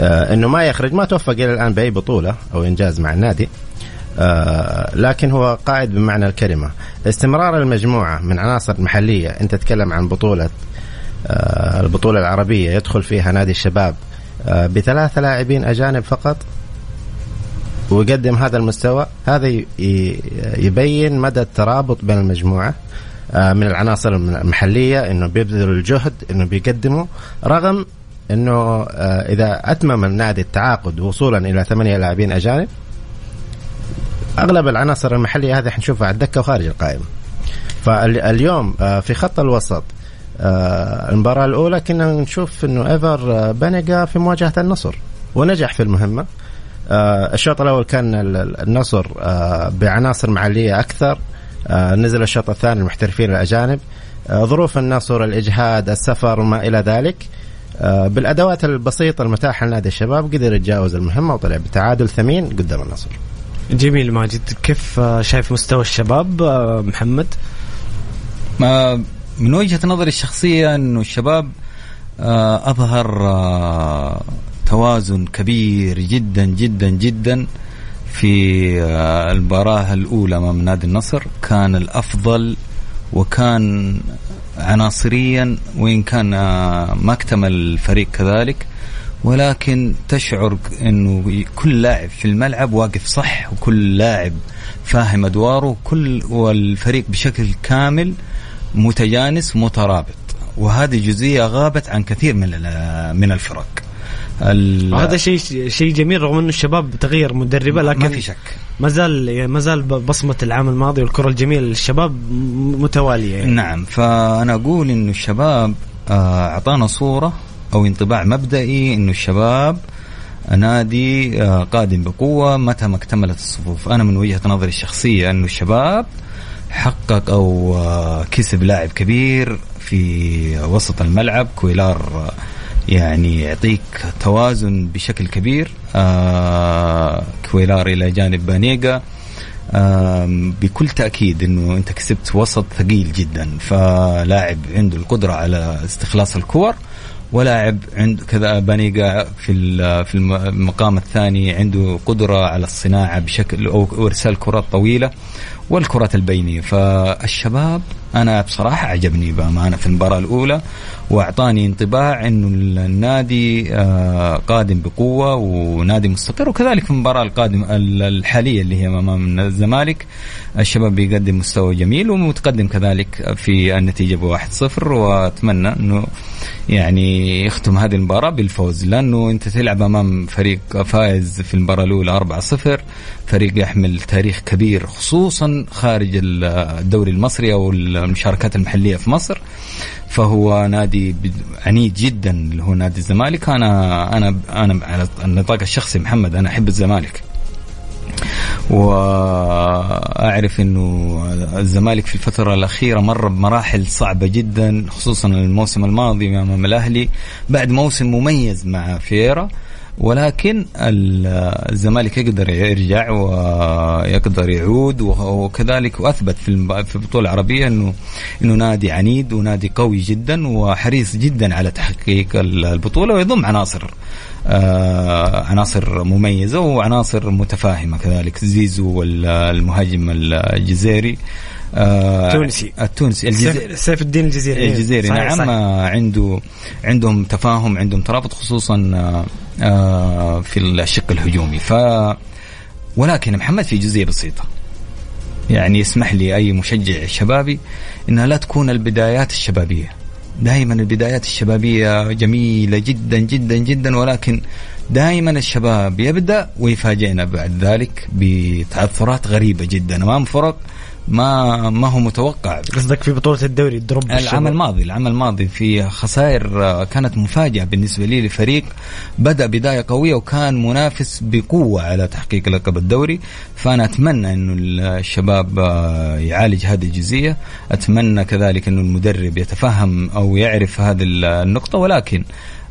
إنه ما يخرج ما توفق إلى الآن بأي بطولة أو إنجاز مع النادي. آه لكن هو قائد بمعنى الكلمة. استمرار المجموعة من عناصر محلية أنت تتكلم عن بطولة آه البطولة العربية يدخل فيها نادي الشباب آه بثلاثة لاعبين أجانب فقط ويقدم هذا المستوى هذا يبين مدى الترابط بين المجموعة. آه، من العناصر المحلية إنه بيبذلوا الجهد إنه بيقدموا رغم إنه آه، إذا أتمم النادي التعاقد وصولا إلى ثمانية لاعبين أجانب أغلب العناصر المحلية هذه حنشوفها على الدكة وخارج القائمة. فاليوم آه، في خط الوسط آه، المباراة الأولى كنا نشوف أنه إيفر آه، بنجا في مواجهة النصر ونجح في المهمة. الشوط الأول كان النصر بعناصر محلية أكثر. نزل الشوط الثاني المحترفين الأجانب. ظروف النصر الإجهاد السفر وما إلى ذلك. بالأدوات البسيطة المتاحة لنادي الشباب قدر يتجاوز المهمة وطلع بتعادل ثمين قدام النصر. جميل ماجد. كيف شايف مستوى الشباب محمد؟ ما من وجهة نظري الشخصية أنه الشباب آه، أظهر آه، توازن كبير جدا جدا جدا. في آه، المباراة الأولى أمام نادي النصر كان الأفضل وكان عناصريا وإن كان ما اكتمل الفريق كذلك. ولكن تشعر إنه كل لاعب في الملعب واقف صح وكل لاعب فاهم أدواره كل والفريق بشكل كامل متجانس مترابط. وهذه جزئية غابت عن كثير من من الفرق. هذا شيء شيء جميل رغم إنه الشباب تغير مدربة لكن ما في شك ما زال ما زال بصمة العام الماضي والكرة الجميلة للشباب متوالية يعني. نعم فأنا أقول إنه الشباب آه، أعطانا صورة أو انطباع مبدئي إنه الشباب نادي آه، قادم بقوة متى ما اكتملت الصفوف أنا من وجهة نظري الشخصية إنه الشباب حقق أو آه، كسب لاعب كبير في وسط الملعب كويلار يعني يعطيك توازن بشكل كبير كويلار إلى جانب بانيجا بكل تأكيد إنه أنت كسبت وسط ثقيل جدا. فلاعب عنده القدرة على استخلاص الكور ولاعب عند كذا بانيجا في في المقام الثاني عنده قدرة على الصناعة بشكل أو أرسال كرات طويلة. والكرات البينية. فالشباب أنا بصراحة عجبني بأمانة في المباراة الأولى وأعطاني انطباع إنه النادي آه، قادم بقوة ونادي مستقر. وكذلك في المباراة القادمه الحالية اللي هي أمام الزمالك الشباب بيقدم مستوى جميل ومتقدم كذلك في النتيجة ب 1-0 وأتمنى إنه يعني يختم هذه المباراة بالفوز لأنه أنت تلعب أمام فريق فائز في المباراة الأولى 4-0 فريق يحمل تاريخ كبير خصوصا خارج الدوري المصري أو المشاركات المحلية في مصر. فهو نادي عنيد جدا اللي هو نادي الزمالك. أنا أنا أنا على النطاق الشخصي محمد أنا أحب الزمالك. وأعرف إنه الزمالك في الفترة الأخيرة مر بمراحل صعبة جدا خصوصا الموسم الماضي أمام الأهلي. بعد موسم مميز مع فييرا ولكن الزمالك يقدر يرجع ويقدر يعود وكذلك واثبت في في البطولة العربية انه إنه نادي عنيد ونادي قوي جدا وحريص جدا على تحقيق البطولة ويضم عناصر آه، عناصر مميزة وعناصر متفاهمة كذلك زيزو والمهاجم الجزيري آه، التونسي التونسي الجزيري سيف الدين الجزيري الجزيري صحيح نعم صحيح. عنده عندهم تفاهم عندهم ترابط خصوصا في الشق الهجومي. ف ولكن محمد في جزئيه بسيطة. يعني يسمح لي أي مشجع شبابي إنها لا تكون البدايات الشبابية. دائما البدايات الشبابية جميلة جدا جدا جدا ولكن دائما الشباب يبدأ ويفاجئنا بعد ذلك بتعثرات غريبة جدا أمام فرق ما ما هو متوقع. قصدك في بطولة الدوري ال drop العام الماضي العام الماضي في خسائر آه، كانت مفاجأة بالنسبة لي لفريق بدا بداية قوية وكان منافس بقوة على تحقيق لقب الدوري. فأنا أتمنى إنه الشباب آه، يعالج هذه الجزئية. أتمنى كذلك إنه المدرب يتفهم أو يعرف هذه النقطة. ولكن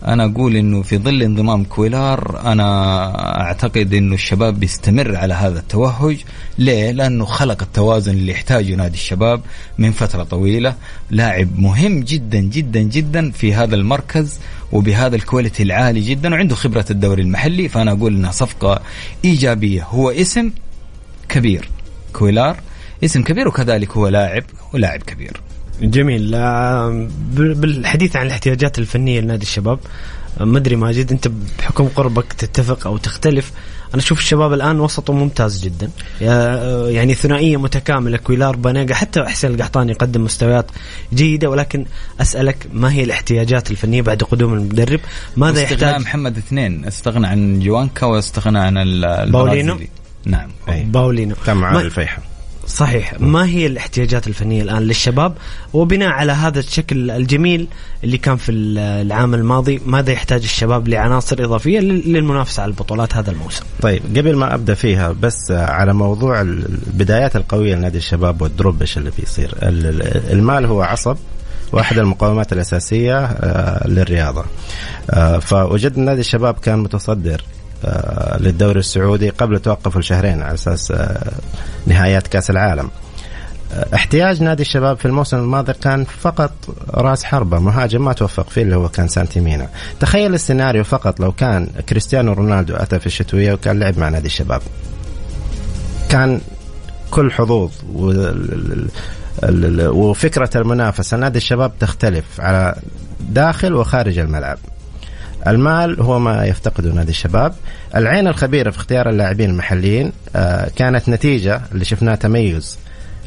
أنا أقول إنه في ظل انضمام كويلار أنا أعتقد إنه الشباب بيستمر على هذا التوهج. ليه؟ لأنه خلق التوازن اللي يحتاجه نادي الشباب من فترة طويلة. لاعب مهم جدا جدا جدا في هذا المركز وبهذا ال quality العالي جدا وعنده خبرة الدوري المحلي. فأنا أقول إنها صفقة إيجابية. هو اسم كبير كويلار. اسم كبير وكذلك هو لاعب ولاعب كبير. جميل. بالحديث عن الاحتياجات الفنية لنادي الشباب ما أدري ماجد أنت بحكم قربك تتفق أو تختلف. أنا أشوف الشباب الآن وسطه ممتاز جدا. يعني ثنائية متكاملة كويلار بانيغا حتى حسين القحطاني يقدم مستويات جيدة. ولكن أسألك ما هي الاحتياجات الفنية بعد قدوم المدرب؟ ماذا يحتاج؟ محمد اثنين. استغنى عن غوانكا واستغنى عن باولينو؟ نعم. باولينو. كان معاه الفيحة. صحيح. ما هي الاحتياجات الفنية الآن للشباب؟ وبناء على هذا الشكل الجميل اللي كان في العام الماضي ماذا يحتاج الشباب لعناصر إضافية للمنافسة على البطولات هذا الموسم؟ طيب قبل ما أبدأ فيها بس على موضوع البدايات القوية لنادي الشباب والدروبش اللي بيصير؟ المال هو عصب واحد المقومات الأساسية آه، للرياضة. آه، فوجدنا نادي الشباب كان متصدر للدوري السعودي قبل توقفه لشهرين على أساس آه، نهايات كأس العالم. آه، احتياج نادي الشباب في الموسم الماضي كان فقط راس حربة. مهاجم ما توفق فيه اللي هو كان سانتيمينا تخيل السيناريو فقط لو كان كريستيانو رونالدو أتى في الشتوية وكان لعب مع نادي الشباب. كان كل حظوظ وفكرة المنافسة. نادي الشباب تختلف على داخل وخارج الملعب. المال هو ما يفتقده نادي الشباب. العين الخبيرة في اختيار اللاعبين المحليين آه، كانت نتيجة اللي شفناه تميز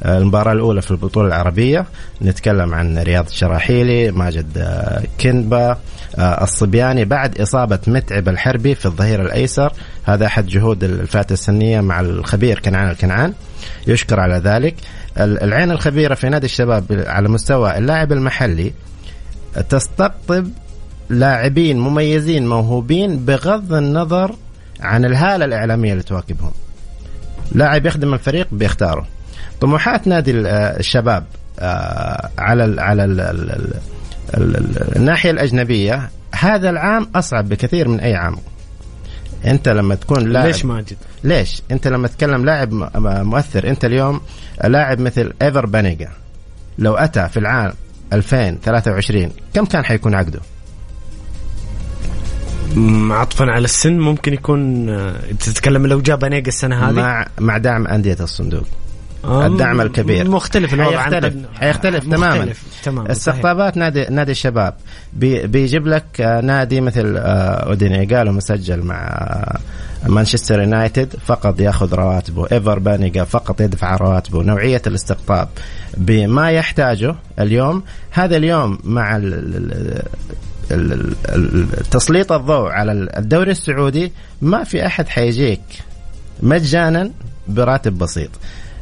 آه، المباراة الأولى في البطولة العربية. نتكلم عن رياض الشراحيلي ماجد آه، كنبا الصبياني. بعد إصابة متعب الحربي في الظهير الأيسر هذا أحد جهود الفئات السنية مع الخبير كنعان الكنعان. يشكر على ذلك. العين الخبيرة في نادي الشباب على مستوى اللاعب المحلي تستقطب لاعبين مميزين موهوبين بغض النظر عن الهالة الإعلامية اللي تواكبهم لاعب يخدم الفريق بيختاره طموحات نادي الشباب آه، على ال على ال ال ال ال الناحية الأجنبية هذا العام أصعب بكثير من أي عام أنت لما تكون لاعب ليش ماجد؟ ليش؟ أنت لما تتكلم لاعب مؤثر أنت اليوم لاعب مثل إيفر بانيجا لو أتى في العام 2023 كم كان حيكون عقده؟ عطفا على السن ممكن يكون آه، تتكلم لو جاب أنيق السنة هذه؟ مع مع دعم أندية الصندوق. الدعم الكبير. مختلف الوضع حيختلف. حيختلف تماما. تماما استقطابات نادي نادي الشباب. بي بيجيب لك آه، نادي مثل آه، أوديني. قالوا مسجل مع مانشستر يونايتد. فقط ياخذ رواتبه. إيفر بانيغا فقط يدفع رواتبه. نوعية الاستقطاب. بما يحتاجه اليوم هذا اليوم مع تسليط الضوء على الدوري السعودي ما في أحد حيجيك مجانا براتب بسيط.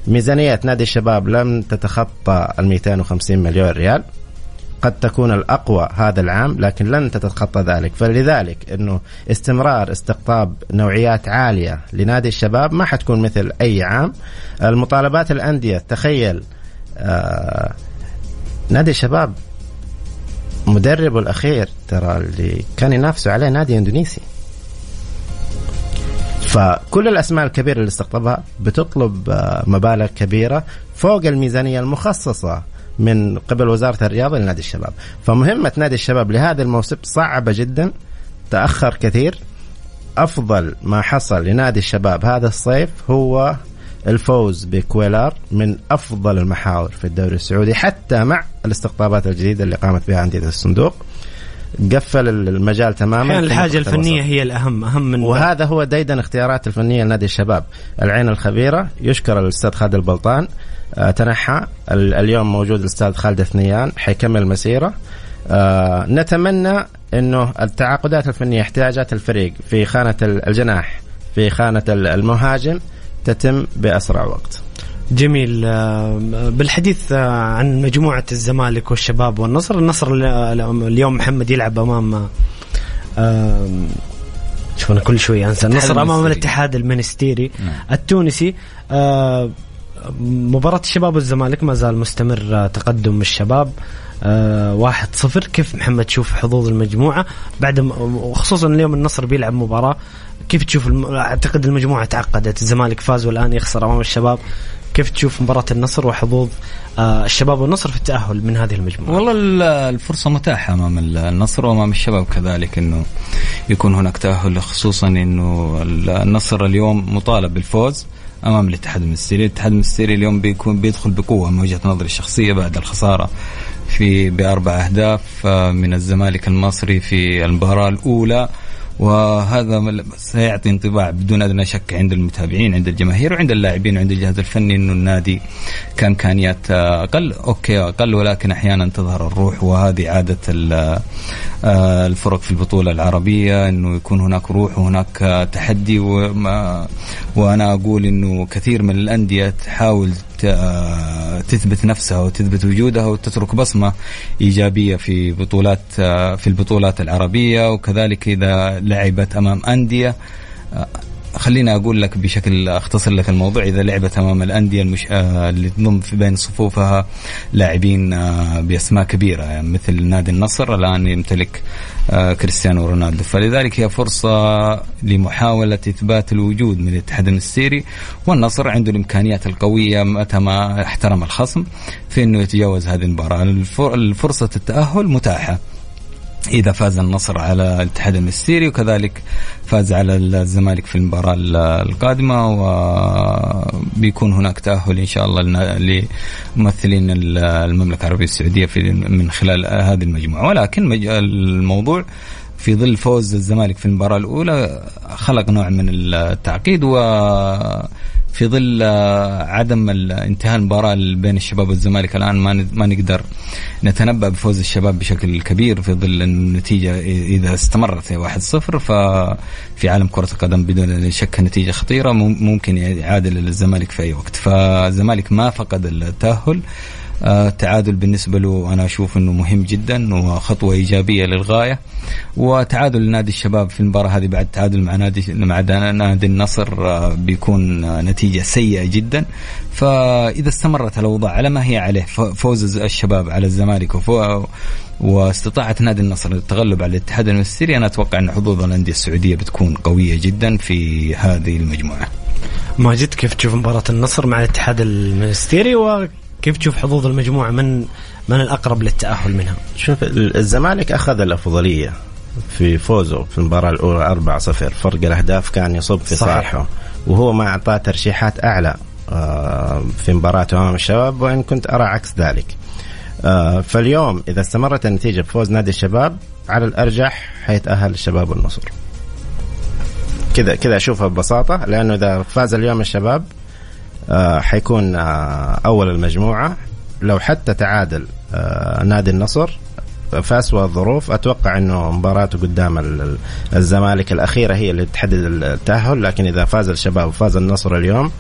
ميزانية نادي الشباب لم تتخطى ال 250 مليون ريال. قد تكون الأقوى هذا العام لكن لن تتخطى ذلك. فلذلك أنه استمرار استقطاب نوعيات عالية لنادي الشباب ما حتكون مثل أي عام. المطالبات الأندية تخيل آه نادي الشباب مدربه الأخير ترى اللي كان ينافسوا عليه نادي إندونيسي. فكل الأسماء الكبيرة اللي استقطبها بتطلب آه، مبالغ كبيرة فوق الميزانية المخصصة من قبل وزارة الرياضة لنادي الشباب. فمهمة نادي الشباب لهذا الموسم صعبة جدا تأخر كثير. أفضل ما حصل لنادي الشباب هذا الصيف هو الفوز بكويلار من أفضل المحاور في الدوري السعودي حتى مع الاستقطابات الجديدة اللي قامت بها أندية الصندوق. قفل المجال تماما. الحاجة الفنيه الوسط. هي الأهم أهم من وهذا هو ديدن اختيارات الفنية لنادي الشباب. العين الخبيرة يشكر الأستاذ خالد البلطان آه تنحى ال- اليوم موجود الأستاذ خالد الثنيان حيكمل المسيره آه نتمنى إنه التعاقدات الفنية احتياجات الفريق في خانة ال- الجناح في خانة ال- المهاجم تتم بأسرع وقت. جميل. آه، بالحديث آه، عن مجموعة الزمالك والشباب والنصر النصر ال- اليوم محمد يلعب أمام آه، شوف أنا كل شوي أنسى. النصر أمام. الاتحاد المنستيري. نعم. التونسي مباراة الشباب والزمالك ما زال مستمر تقدم الشباب. آه، واحد صفر. كيف محمد تشوف حظوظ المجموعة بعد وخصوصا اليوم النصر بيلعب مباراة. كيف تشوف الم... أعتقد المجموعة تعقدت. الزمالك فاز والآن يخسر أمام الشباب. كيف تشوف مباراة النصر وحظوظ آه، الشباب والنصر في التأهل من هذه المجموعة؟ والله ال- الفرصة متاحة أمام النصر وأمام الشباب كذلك أنه يكون هناك تأهل خصوصا أنه النصر اليوم مطالب بالفوز أمام الاتحاد المستري الاتحاد المستري اليوم بيكون بيدخل بقوة من وجهة نظري الشخصية بعد الخسارة في بأربع أهداف آه، من الزمالك المصري في المباراة الأولى. وهذا سيعطي انطباع بدون أدنى شك عند المتابعين عند الجماهير وعند اللاعبين وعند الجهاز الفني إنه النادي كإمكانيات أقل. أوكي أقل ولكن أحيانا تظهر الروح. وهذه عادة آه، الفرق في البطولة العربية إنه يكون هناك روح وهناك آه، تحدي. وما وأنا أقول إنه كثير من الأندية تحاول آه، تثبت نفسها وتثبت وجودها وتترك بصمة إيجابية في بطولات آه، في البطولات العربية وكذلك إذا لعبت أمام أندية خليني أقول لك بشكل أختصر لك الموضوع. إذا لعبت أمام الأندية المش... آه، اللي تضم في بين صفوفها لاعبين آه، بأسماء كبيرة يعني مثل نادي النصر الآن يمتلك آه، كريستيانو رونالدو. فلذلك هي فرصة لمحاولة إثبات الوجود من الاتحاد المستيري والنصر عنده الإمكانيات القوية متى ما احترم الخصم في إنه يتجاوز هذه المباراة. الفر- الفرصة التأهل متاحة. إذا فاز النصر على الاتحاد المستيري وكذلك فاز على الزمالك في المباراة ال- القادمة وبيكون هناك تأهل إن شاء الله لممثلين ال- المملكة العربية السعودية في من خلال هذه المجموعة. ولكن الموضوع في ظل فوز الزمالك في المباراة الأولى خلق نوع من التعقيد وفي ظل آه، عدم انتهاء المباراة بين الشباب والزمالك الآن ما ما نقدر نتنبأ بفوز الشباب بشكل كبير في ظل أن النتيجة إذا استمرت 1-0 ففي عالم كرة القدم بدون شك نتيجة خطيرة مم- ممكن يعادل الزمالك في أي وقت. فالزمالك ما فقد التأهل. آه، التعادل بالنسبة له أنا أشوف أنه مهم جدا وخطوة إيجابية للغاية. وتعادل نادي الشباب في المباراة هذه بعد تعادل مع نادي مع نادي النصر آه، بيكون آه، نتيجة سيئة جدا. فإذا استمرت الأوضاع على ما هي عليه فوز الشباب على الزمالك واستطاعت نادي النصر التغلب على الاتحاد المستري أنا أتوقع أن حظوظ الأندية السعودية بتكون قوية جدا في هذه المجموعة. ماجد كيف تشوف مباراة النصر مع الاتحاد المنستيري وكيف تشوف حظوظ المجموعة؟ من من الأقرب للتأهل منها؟ شوف ال- الزمالك أخذ الأفضلية في فوزه في المباراة الأولى 4-0 فرق الأهداف كان يصب في صحيح. صالحه وهو ما أعطاه ترشيحات أعلى آه، في مباراته أمام الشباب وإن كنت أرى عكس ذلك. آه، فاليوم إذا استمرت النتيجة بفوز نادي الشباب على الأرجح حيتأهل الشباب والنصر. كذا كذا أشوفها ببساطة لأنه إذا فاز اليوم الشباب حيكون آه، أول المجموعة. لو حتى تعادل آه، نادي النصر في أسوأ الظروف. أتوقع أنه مباراته قدام ال- ال- الزمالك الأخيرة هي اللي تحدد التأهل. لكن إذا فاز الشباب وفاز النصر اليوم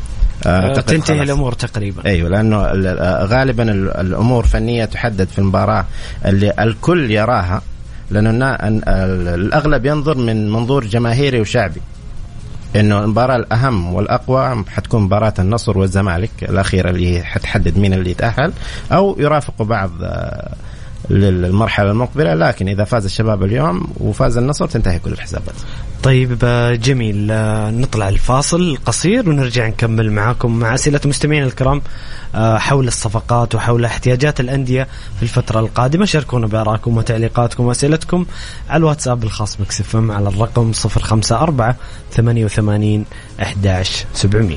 آه، تنتهي خلاص. الأمور تقريبا. أيوه لأنه ال- ال- غالبا ال- الأمور فنية تحدد في المباراة اللي الكل يراها. لأنه الأغلب ينظر من منظور جماهيري وشعبي. إنه المباراة الأهم والأقوى حتكون مباراة النصر والزمالك الأخيرة اللي حتحدد مين اللي يتأهل أو يرافقوا بعض آه، للمرحلة المقبلة لكن إذا فاز الشباب اليوم وفاز النصر تنتهي كل الحسابات. طيب آه، جميل. آه، نطلع الفاصل قصير ونرجع نكمل معاكم مع أسئلة مستمعين الكرام آه، حول الصفقات وحول احتياجات الأندية في الفترة القادمة. شاركونا بآرائكم وتعليقاتكم وأسئلتكم على الواتساب الخاص بكسفم على الرقم 054 88 11 700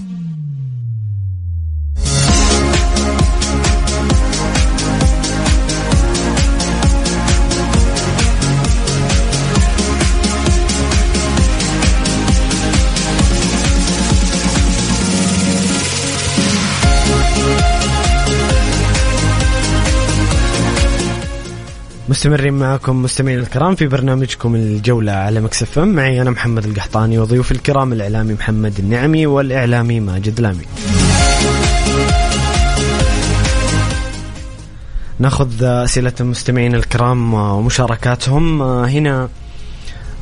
مستمرين معكم مستمعين الكرام في برنامجكم الجولة على مكسف ام. معي أنا محمد القحطاني وضيوف الكرام الإعلامي محمد النعمي والإعلامي ماجد لامي. ناخذ أسئلة المستمعين الكرام ومشاركاتهم. هنا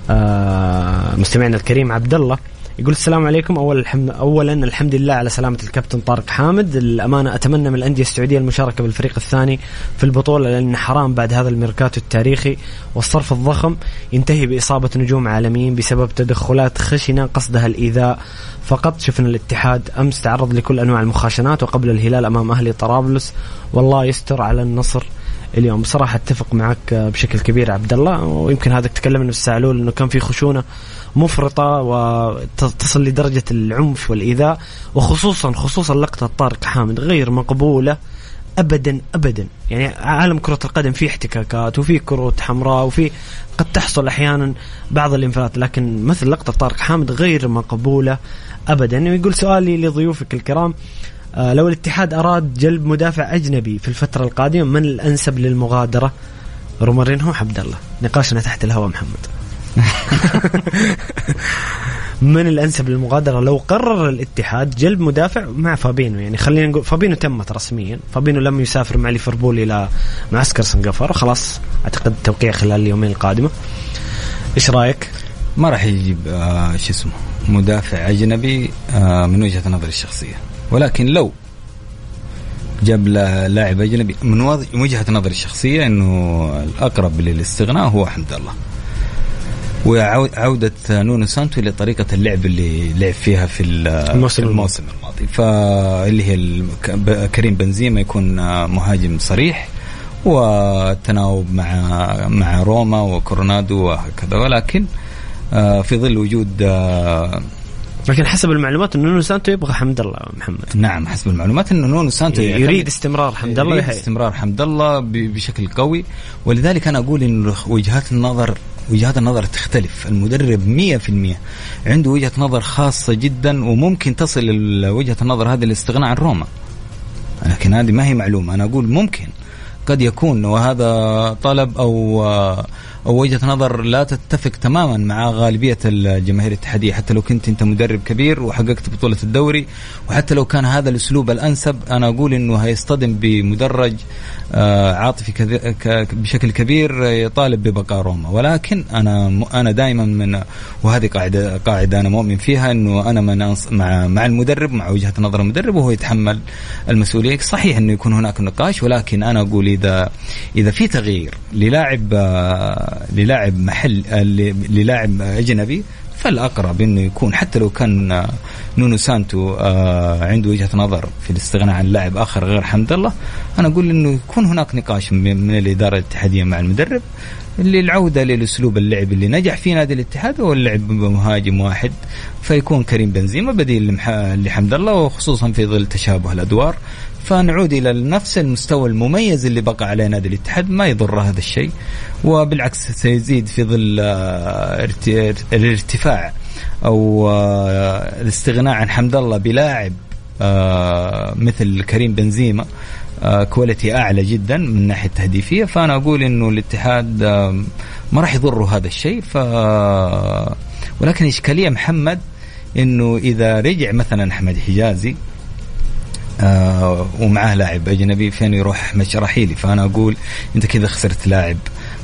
آه، مستمعنا الكريم عبد الله يقول السلام عليكم. أول الحمد اولا الحمد لله على سلامة الكابتن طارق حامد. الأمانة أتمنى من الأندية السعودية المشاركة بالفريق الثاني في البطولة لأن حرام بعد هذا الميركاتو التاريخي والصرف الضخم ينتهي بإصابة نجوم عالميين بسبب تدخلات خشنة قصدها الإيذاء. فقط شفنا الاتحاد أمس تعرض لكل أنواع المخاشنات وقبل الهلال أمام أهلي طرابلس. والله يستر على النصر اليوم. بصراحة أتفق معك بشكل كبير عبد الله ويمكن هذا تكلمنا في السعلول إنه كان في خشونة مفرطة وتصل لدرجة العنف والإيذاء وخصوصا خصوصا لقطة طارق حامد غير مقبولة ابدا ابدا. يعني عالم كرة القدم فيه احتكاكات وفي كروت حمراء وفي قد تحصل أحيانا بعض الانفلات لكن مثل لقطة طارق حامد غير مقبولة ابدا. ويقول سؤالي لضيوفك الكرام آه لو الاتحاد أراد جلب مدافع أجنبي في الفترة القادمة من الأنسب للمغادرة؟ رومارينهو عبد الله. نقاشنا تحت الهواء محمد. من الأنسب للمغادرة لو قرر الاتحاد جلب مدافع مع فابينو. يعني خلينا نقول فابينو تمت رسميا. فابينو لم يسافر مع ليفربول إلى معسكر سنغافورة. خلاص أعتقد توقيع خلال اليومين القادمة. إيش رأيك؟ ما راح يجيب آه شو اسمه مدافع أجنبي آه من وجهة نظري الشخصية. ولكن لو جاب له لاعب أجنبي من وجهة نظري الشخصية إنه الأقرب للاستغناء هو حمد الله. وعودة نونو سانتو لطريقة اللعب اللي لعب فيها في الموسم, الموسم الماضي. فاللي هي كريم بنزيما يكون مهاجم صريح والتناوب مع مع روما وكورونادو وهكذا. ولكن آه، في ظل وجود آه، لكن حسب المعلومات انه نونو سانتو يبغى حمد الله محمد. نعم حسب المعلومات انه نونو سانتو يريد استمرار حمد الله يريد استمرار حمد الله بشكل قوي. ولذلك أنا أقول انه وجهات النظر وجهات النظر تختلف. المدرب مية في المية عنده وجهة نظر خاصة جدا وممكن تصل وجهة النظر هذه الاستغناء عن روما. لكن هذه ما هي معلومة. أنا أقول ممكن. قد يكون وهذا طلب أو أو وجهة نظر لا تتفق تماما مع غالبية الجماهير الاتحادية حتى لو كنت أنت مدرب كبير وحققت بطولة الدوري وحتى لو كان هذا الأسلوب الأنسب أنا أقول أنه هيصطدم بمدرج آه، عاطفي بشكل كبير يطالب ببقاء روما. ولكن أنا أنا دائما من وهذه قاعدة قاعدة أنا مؤمن فيها أنه أنا من مع مع المدرب مع وجهة نظر المدرب وهو يتحمل المسؤولية. صحيح أنه يكون هناك نقاش ولكن أنا أقول إذا إذا في تغيير للاعب آه، للاعب محل للاعب أجنبي فالأقرب إنه يكون حتى لو كان نونو سانتو آه، عنده وجهة نظر في الاستغناء عن لاعب آخر غير حمد الله أنا أقول إنه يكون هناك نقاش من الإدارة الاتحادية مع المدرب للعودة للأسلوب اللعب اللي نجح فيه نادي الاتحاد هو اللعب بمهاجم واحد فيكون كريم بنزيما بديل لحمد الله وخصوصا في ظل تشابه الأدوار. فنعود إلى نفس المستوى المميز اللي بقى عليه نادي الاتحاد ما يضر هذا الشيء وبالعكس سيزيد في ظل آه، الارتفاع أو آه، الاستغناء عن حمد الله بلاعب آه، مثل كريم بنزيما quality أعلى جدا من ناحية تهديفية. فأنا أقول إنه الاتحاد ما راح يضره هذا الشيء. ف ولكن إشكالية محمد إنه إذا رجع مثلا احمد حجازي آه ومعاه لاعب أجنبي فين يروح شراحيلي فأنا أقول أنت كذا خسرت لاعب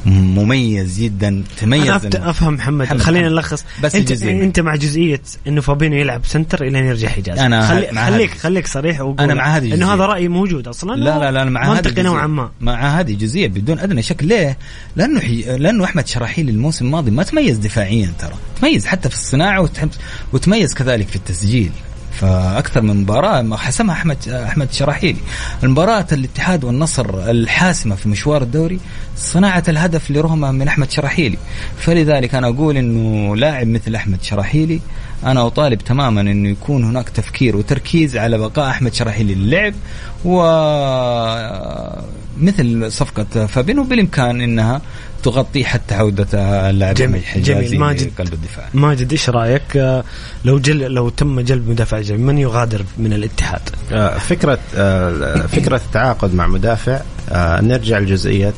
مميز جدا تميز أنا أفت- أفهم محمد, محمد خلينا. نلخص بس أنت الجزئية. أنت مع جزئية إنه فابينو يلعب center إلى أن يرجع حجاز أنا خلي مع خليك هذه. خليك صريح وقول أنا مع هذه إنه. هذا رأي موجود أصلا لا لا لا أنا مع هذه منطقي. نوعا ما مع هذه جزئية بدون أدنى شك ليه؟ لأنه حي... لأنه أحمد شراحيل الموسم الماضي ما تميز دفاعيا ترى، تميز حتى في الصناعة. وتميز كذلك في التسجيل. فأكثر من مباراة حسمها أحمد أحمد شراحيلي. المباراة الاتحاد والنصر الحاسمة في مشوار الدوري صناعة الهدف لرهمه من أحمد شراحيلي. فلذلك أنا أقول إنه لاعب مثل أحمد شراحيلي أنا أطالب تماما إنه يكون هناك تفكير وتركيز على بقاء أحمد شراحيلي للعب ومثل صفقة فابينو بالامكان إنها تغطي حتى عودة اللاعب جميل، جميل. ماجد. قلب الدفاع. ماجد إيش رأيك؟ آه، لو جل لو تم جلب مدافع جميل من يغادر من الاتحاد؟ آه، فكرة آه، فكرة التعاقد مع مدافع نرجع لجزئية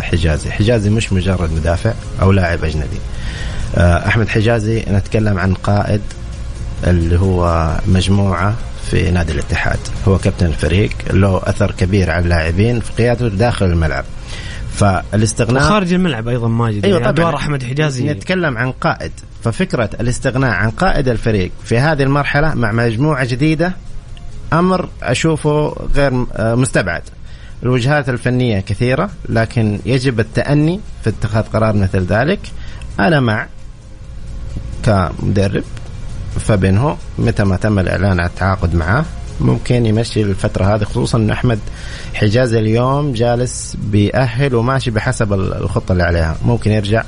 حجازي. حجازي مش مجرد مدافع أو لاعب أجنبي. آه، أحمد حجازي نتكلم عن قائد اللي هو مجموعة في نادي الاتحاد. هو كابتن الفريق له أثر كبير على اللاعبين في قيادته داخل الملعب. فالاستغناء وخارج الملعب أيضا ماجد أيوه يعني طبعا. ادوار أحمد حجازي. نتكلم عن قائد. ففكرة الاستغناء عن قائد الفريق في هذه المرحلة مع مجموعة جديدة أمر أشوفه غير آه، مستبعد. الوجهات الفنية كثيرة لكن يجب التأني في اتخاذ قرار مثل ذلك. أنا مع كمدرب فبينه متى ما تم الإعلان عن التعاقد معاه ممكن يمشي الفترة هذه خصوصا إن أحمد حجازي اليوم جالس بيأهل وماشي بحسب الخطة اللي عليها ممكن يرجع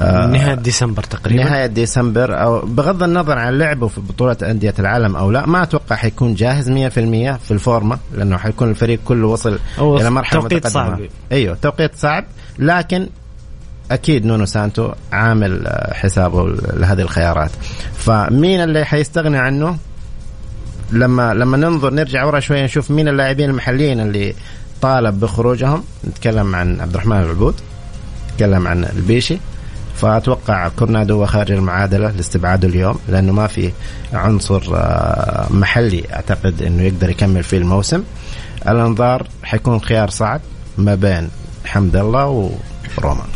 آه، نهاية ديسمبر تقريبا نهاية ديسمبر أو بغض النظر عن لعبه في بطولة أندية العالم أو لا ما أتوقع حيكون جاهز 100% في الفورمة لأنه حيكون الفريق كله وصل إلى مرحلة توقيت متقدمة. صعب. أيوه توقيت صعب لكن أكيد نونو سانتو عامل آه، حسابه لهذه الخيارات فمين اللي حيستغني عنه لما لما ننظر نرجع ورا شوية نشوف مين اللاعبين المحليين اللي طالب بخروجهم. نتكلم عن عبد الرحمن العبود نتكلم عن البيشي. فأتوقع كورنادو هو خارج المعادلة لاستبعاده اليوم لأنه ما في عنصر آه، محلي أعتقد إنه يقدر يكمل في الموسم. الأنظار حيكون خيار صعب ما بين حمد الله ورومان.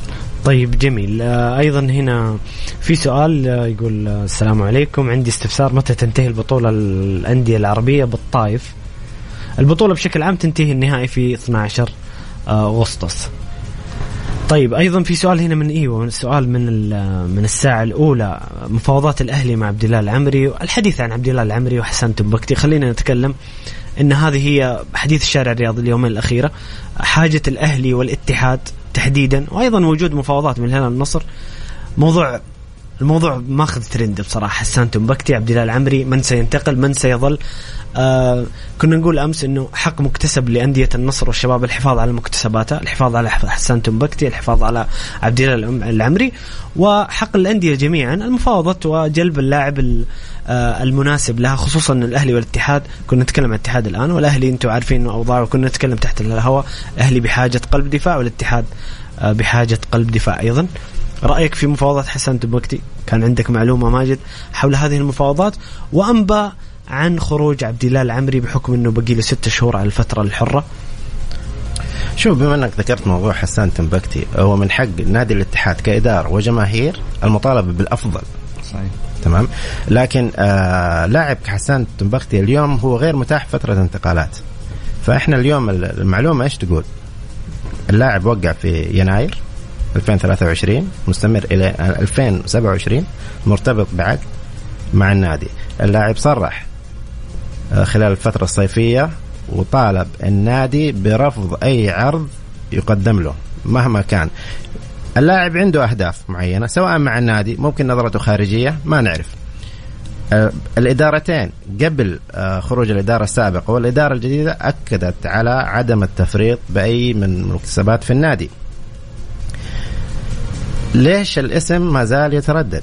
طيب جميل. آه، أيضا هنا في سؤال آه، يقول آه، السلام عليكم. عندي استفسار متى تنتهي البطولة الأندية العربية بالطائف؟ البطولة بشكل عام تنتهي النهائي في 12 آه، أغسطس. طيب أيضا في سؤال هنا من إيوه سؤال من من الساعة الأولى مفاوضات الأهلي مع عبد الله العمري الحديث عن عبد الله العمري وحسن تنبكتي. خلينا نتكلم إن هذه هي حديث الشارع الرياضي اليومين الأخيرة. حاجة الأهلي والاتحاد تحديدا وأيضا وجود مفاوضات من الهلال النصر موضوع الموضوع ماخذ ترند بصراحة. حسان تنبكتي عبد الله العمري من سينتقل من سيظل. آه كنا نقول أمس إنه حق مكتسب لأندية النصر والشباب الحفاظ على مكتسباتها، الحفاظ على حسان تنبكتي، الحفاظ على عبد الله العم- العمري وحق الأندية جميعا. المفاوضه وجلب اللاعب ال- المناسب لها خصوصا الأهلي والاتحاد. كنا نتكلم عن الاتحاد الآن والأهلي أنتم عارفين انه أوضاعه. كنا نتكلم تحت الهواء. الاهلي بحاجة قلب دفاع والاتحاد آه بحاجة قلب دفاع أيضا. رأيك في مفاوضات حسن تبكتي كان عندك معلومة ماجد حول هذه المفاوضات. وأنبأ عن خروج عبد الله العمري بحكم إنه بقي له ست شهور على الفترة الحرة. شوف بما إنك ذكرت موضوع حسان تنبكتي هو من حق نادي الاتحاد كإدارة وجماهير المطالبة بالأفضل. صحيح. تمام؟ لكن آه لاعب كحسان تنبختي اليوم هو غير متاح فترة انتقالات. فإحنا اليوم المعلومة إيش تقول؟ اللاعب وقع في يناير 2023 مستمر إلى 2027 مرتبط بعقد مع النادي. اللاعب صرح آه، خلال الفترة الصيفية وطالب النادي برفض أي عرض يقدم له مهما كان. اللاعب عنده أهداف معينة سواء مع النادي ممكن نظرته خارجية ما نعرف. آه، الإدارتين قبل آه، خروج الإدارة السابقة والإدارة الجديدة أكدت على عدم التفريط بأي من المكتسبات في النادي. ليش الاسم ما زال يتردد؟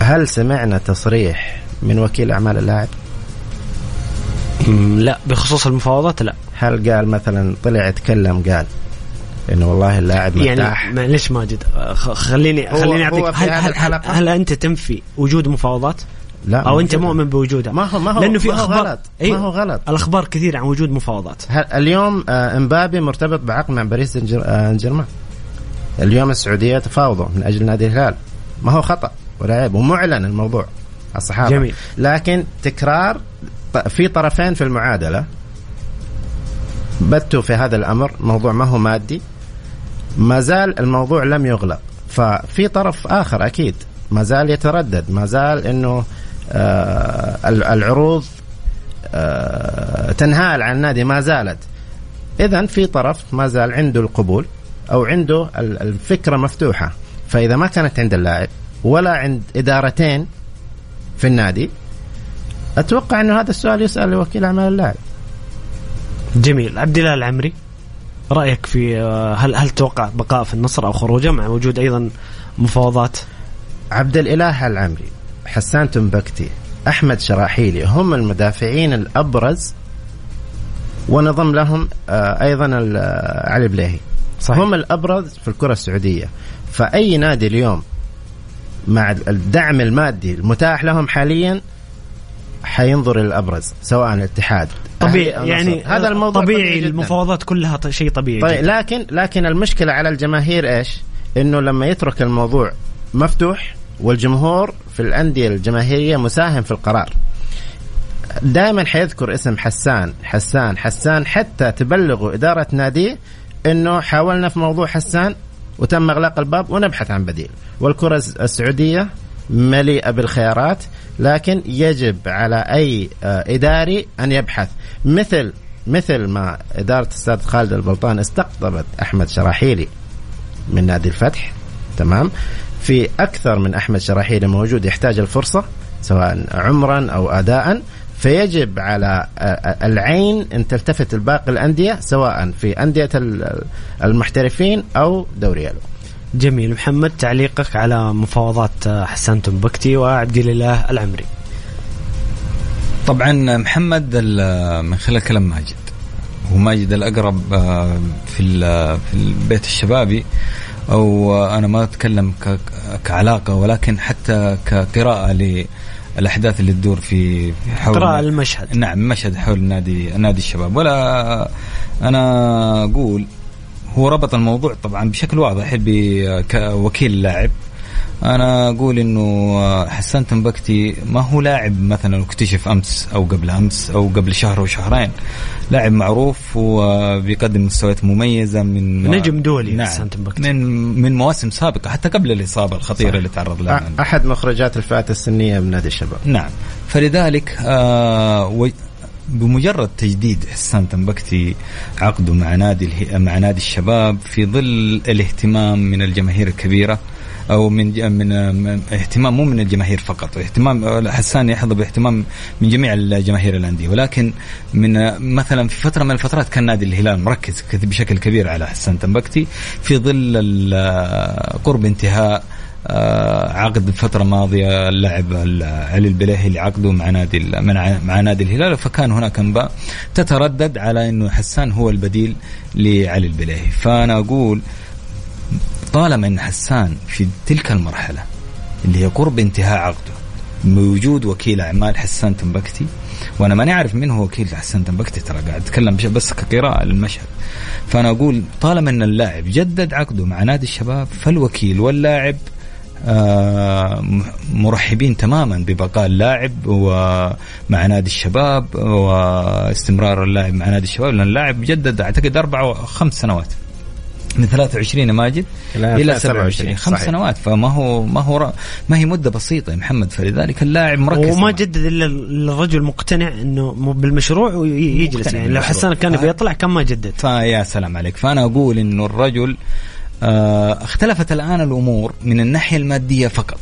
هل سمعنا تصريح من وكيل أعمال اللاعب؟ لا بخصوص المفاوضات لا. هل قال مثلا طلع يتكلم قال إنه والله اللاعب مرتاح. يعني معلش ماجد خليني خليني اعطيك هل, هل, هل, هل أنت تنفي وجود مفاوضات؟ لا أو أنت. مؤمن بوجودها؟ ما هو ما هو لأنه في ما هو أخبار غلط أي- ما هو غلط. الأخبار كثير عن وجود مفاوضات. اليوم آه، إمبابي مرتبط بعقد مع باريس سان جير- آه، جيرمان اليوم السعودية تفاوضوا من أجل نادي الهلال. ما هو خطأ ولا عيب ومعلن الموضوع الصحافة. جميل. لكن تكرار في طرفين في المعادلة. بتوا في هذا الأمر موضوع ما هو مادي. ما زال الموضوع لم يغلق. ففي طرف آخر أكيد. ما زال يتردد. ما زال إنه آه ال- العروض آه تنهال عن النادي. ما زالت. اذا في طرف ما زال عنده القبول أو عنده ال- الفكرة مفتوحة. فإذا ما كانت عند اللاعب ولا عند إدارتين في النادي أتوقع إنه هذا السؤال يسأل لوكيل أعمال اللاعب. جميل. عبد الله العمري رأيك في آه، هل هل تتوقع بقاء في النصر أو خروجه مع وجود أيضا مفاوضات؟ عبد الإله العمري حسان تنبكتي أحمد شراحيلي هم المدافعين الأبرز ونضم لهم آه، أيضا آه، علي بليهي. صحيح. هم الأبرز في الكرة السعودية. فأي نادي اليوم مع الدعم المادي المتاح لهم حاليا حينظر الأبرز سواء الاتحاد طبيعي يعني. هذا الموضوع طبيعي جداً. المفاوضات كلها شيء طبيعي طيب جداً. لكن لكن المشكلة على الجماهير إيش؟ إنه لما يترك الموضوع مفتوح والجمهور في الأندية الجماهيرية مساهم في القرار. دائما حيذكر اسم حسان حسان حسان حتى تبلغوا إدارة ناديه إنه حاولنا في موضوع حسان وتم إغلاق الباب ونبحث عن بديل والكرة السعودية مليئة بالخيارات لكن يجب على أي آه، إداري أن يبحث. مثل مثل ما إدارة الاستاذ خالد البلطان استقطبت أحمد شراحيلي من نادي الفتح تمام؟ في أكثر من أحمد شراحيلي موجود يحتاج الفرصة سواء عمرا أو اداء. فيجب على آه، العين أن تلتفت لباقي الأندية سواء في أندية ال- المحترفين أو دوري ألو جميل. محمد تعليقك على مفاوضات آه، حسان تنبكتي وعبد الله العمري. طبعا محمد ال- من خلال كلام ماجد. وماجد الأقرب آه، في في البيت الشبابي أو آه، أنا ما أتكلم كعلاقة ولكن حتى كقراءة للأحداث اللي تدور في حول قراءة المشهد. نعم مشهد حول نادي نادي الشباب. ولا أنا أقول هو ربط الموضوع طبعا بشكل واضح بوكيل اللاعب. أنا أقول إنه حسان تنبكتي ما هو لاعب مثلا اكتشف أمس أو قبل أمس أو قبل شهر أو شهرين. لاعب معروف وبيقدم مستويات مميزة من نجم دولي نعم. حسان تنبكتي. من من مواسم سابقة حتى قبل الإصابة الخطيرة اللي تعرض لها أحد مخرجات الفئات السنية من نادي الشباب. نعم. فلذلك آه و- بمجرد تجديد حسان تنبكتي عقده مع نادي اله- مع نادي الشباب في ظل الاهتمام من الجماهير الكبيرة أو من من اهتمام مو من الجماهير فقط اهتمام حسان يحظى باهتمام من جميع الجماهير الأندية. ولكن من مثلا في فترة من الفترات كان نادي الهلال مركز بشكل كبير على حسان تنبكتي في ظل قرب انتهاء عقد الفترة الماضية اللاعب علي البليهي اللي عقده مع نادي مع نادي الهلال فكان هناك انباء تتردد على إنه حسان هو البديل لعلي البليهي. فأنا أقول طالما إن حسان في تلك المرحلة اللي هي قرب انتهاء عقده بوجود وكيل أعمال حسان تنبكتي وأنا ماني عارف من هو وكيل حسان تنبكتي ترى قاعد أتكلم بس كقراءة للمشهد. فأنا أقول طالما إن اللاعب جدد عقده مع نادي الشباب فالوكيل واللاعب آه، مرحبين تماما ببقاء اللاعب ومع نادي الشباب واستمرار اللاعب مع نادي الشباب لأن اللاعب جدد أعتقد أربع أو خمس سنوات من 23 يا ماجد إلى 27 27 خمس صحيح. سنوات فما هو ما هو ر- ما هي مدة بسيطة يا محمد فلذلك اللاعب مركز وما. جدد إلا الرجل مقتنع إنه بالمشروع ويجلس يعني لو. حسان كان بيطلع كان ما جدد فيا سلام عليك فأنا أقول إنه الرجل آه اختلفت الآن الأمور من الناحية المادية فقط.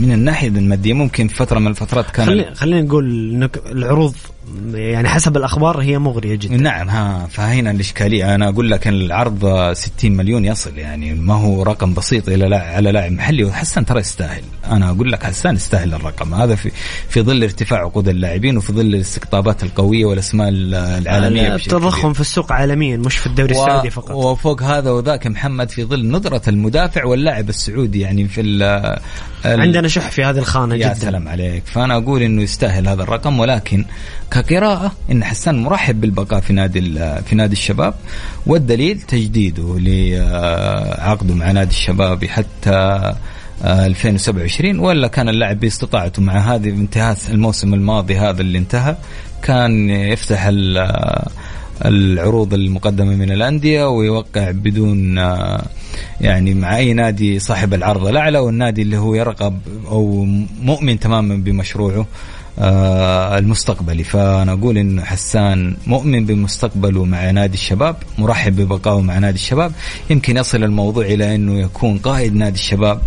من الناحية المادية ممكن في فترة من الفترات كان خلي خلينا نقول العروض يعني حسب الأخبار هي مغرية جدا. نعم ها فهنا الإشكالية. أنا أقول لك العرض 60 مليون يصل يعني ما هو رقم بسيط إلى على لاعب محلي. وحسن ترى يستاهل. أنا أقول لك حسان يستاهل الرقم. هذا في في ظل ارتفاع عقود اللاعبين وفي ظل الاستقطابات القوية والأسماء العالمية التضخم في السوق عالميا مش في الدوري و... السعودي فقط. وفوق هذا وذاك محمد في ظل ندره المدافع واللاعب السعودي يعني في ال ال عندنا شح في هذه الخانة يا جدا. يا سلام عليك. فأنا أقول إنه يستاهل هذا الرقم ولكن كقراءة إن حسان مرحب بالبقاء في نادي في نادي الشباب والدليل تجديده لعقده مع نادي الشباب حتى 2027 ولا كان اللاعب باستطاعته مع هذه انتهاء الموسم الماضي هذا اللي انتهى كان يفتح العروض المقدمة من الأندية ويوقع بدون يعني مع أي نادي صاحب العرض الأعلى والنادي اللي هو يرغب أو مؤمن تماما بمشروعه آه المستقبلي فانا أقول انه حسان مؤمن بمستقبله مع نادي الشباب مرحب ببقائه مع نادي الشباب. يمكن يصل الموضوع إلى إنه يكون قائد نادي الشباب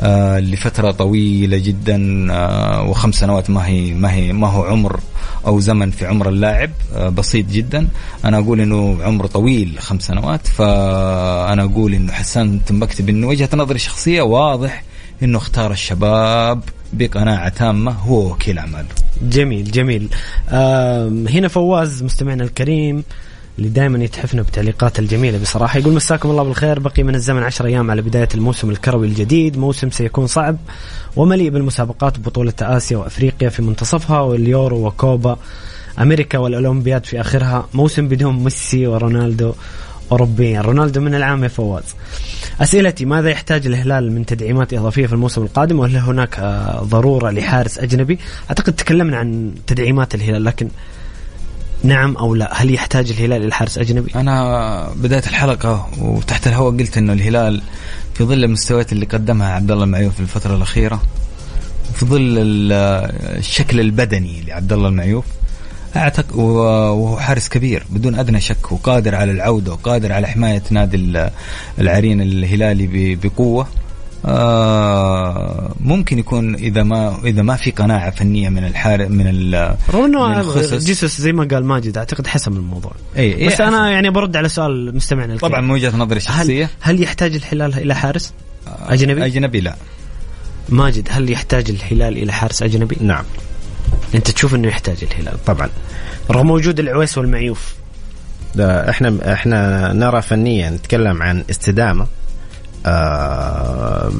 آه لفترة طويلة جدا آه وخمس سنوات ما هي ما هي ما هو عمر أو زمن في عمر اللاعب آه بسيط جدا. أنا أقول إنه عمر طويل خمس سنوات. فأنا أقول إنه حسان تنبكتب انه وجهة نظري الشخصيه واضح إنه اختار الشباب بقناعة تامة هو وكيل أعماله جميل جميل. هنا فواز مستمعنا الكريم اللي دائما يتحفنا بتعليقات الجميلة بصراحة يقول مساكم الله بالخير بقي من الزمن 10 أيام على بداية الموسم الكروي الجديد. موسم سيكون صعب ومليء بالمسابقات بطوله آسيا وأفريقيا في منتصفها واليورو وكوبا أمريكا والأولمبياد في آخرها. موسم بدون ميسي ورونالدو اوروبيا رونالدو من العام يا فواز. أسئلتي ماذا يحتاج الهلال من تدعيمات إضافية في الموسم القادم؟ وهل هناك آه، ضرورة لحارس أجنبي؟ أعتقد تكلمنا عن تدعيمات الهلال لكن نعم أو لا هل يحتاج الهلال إلى حارس أجنبي؟ أنا بدايه الحلقة وتحت الهواء قلت إنه الهلال في ظل المستويات اللي قدمها عبد الله المعيوف في الفترة الأخيرة في ظل الشكل البدني لعبد الله المعيوف اعتقد وهو حارس كبير بدون أدنى شك وقادر على العودة وقادر على حماية نادي العرين الهلالي بقوة. آه ممكن يكون إذا ما إذا ما في قناعة فنية من الحار من ال رونو جيسوس زي ما قال ماجد أعتقد حسم الموضوع. أي إيه بس أنا يعني برد على سؤال مستمعنا الكريم. طبعا من وجهة نظري الشخصية. هل, هل يحتاج الهلال إلى حارس؟ أجنبي؟ أجنبي لا. ماجد هل يحتاج الهلال إلى حارس أجنبي؟ نعم. انت تشوف انه يحتاج الهلال. طبعا. رغم وجود العويس والمعيوف. ده إحنا إحنا نرى فنيا نتكلم عن استدامة. آه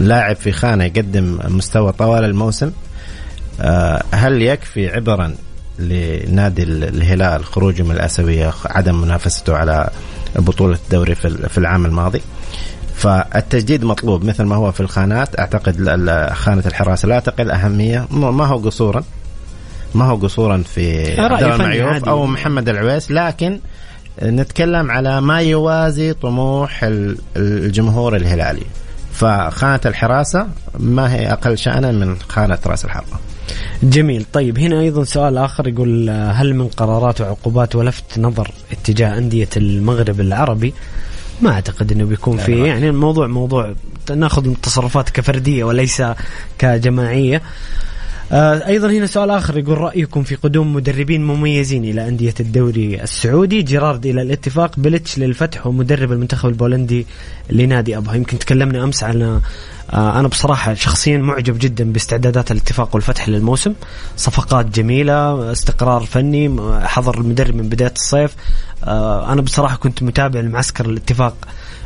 لاعب في خانة يقدم مستوى طوال الموسم. آه هل يكفي عبرا لنادي الهلال خروجه من الاسيويه عدم منافسته على بطولة الدوري في العام الماضي؟ فالتجديد مطلوب مثل ما هو في الخانات. أعتقد خانة الحراسه لا تقل أهمية. ما هو قصورا. ما هو قصورا في عبد المعيوف أو محمد العويس لكن نتكلم على ما يوازي طموح الجمهور الهلالي. فخانة الحراسة ما هي أقل شأنا من خانة رأس الحربة. جميل. طيب هنا أيضا سؤال آخر يقول هل من قرارات وعقوبات ولفت نظر اتجاه أندية المغرب العربي؟ ما أعتقد إنه بيكون في يعني الموضوع موضوع ناخذ تصرفات كفردية وليس كجماعية. آه، أيضا هنا سؤال آخر يقول رأيكم في قدوم مدربين مميزين إلى أندية الدوري السعودي؟ جيرارد إلى الاتفاق بلتش للفتح ومدرب المنتخب البولندي لنادي ابها يمكن تكلمنا أمس عن آه، أنا بصراحة شخصيا معجب جدا باستعدادات الاتفاق والفتح للموسم. صفقات جميلة استقرار فني حضر المدرب من بداية الصيف. آه، أنا بصراحة كنت متابع المعسكر الاتفاق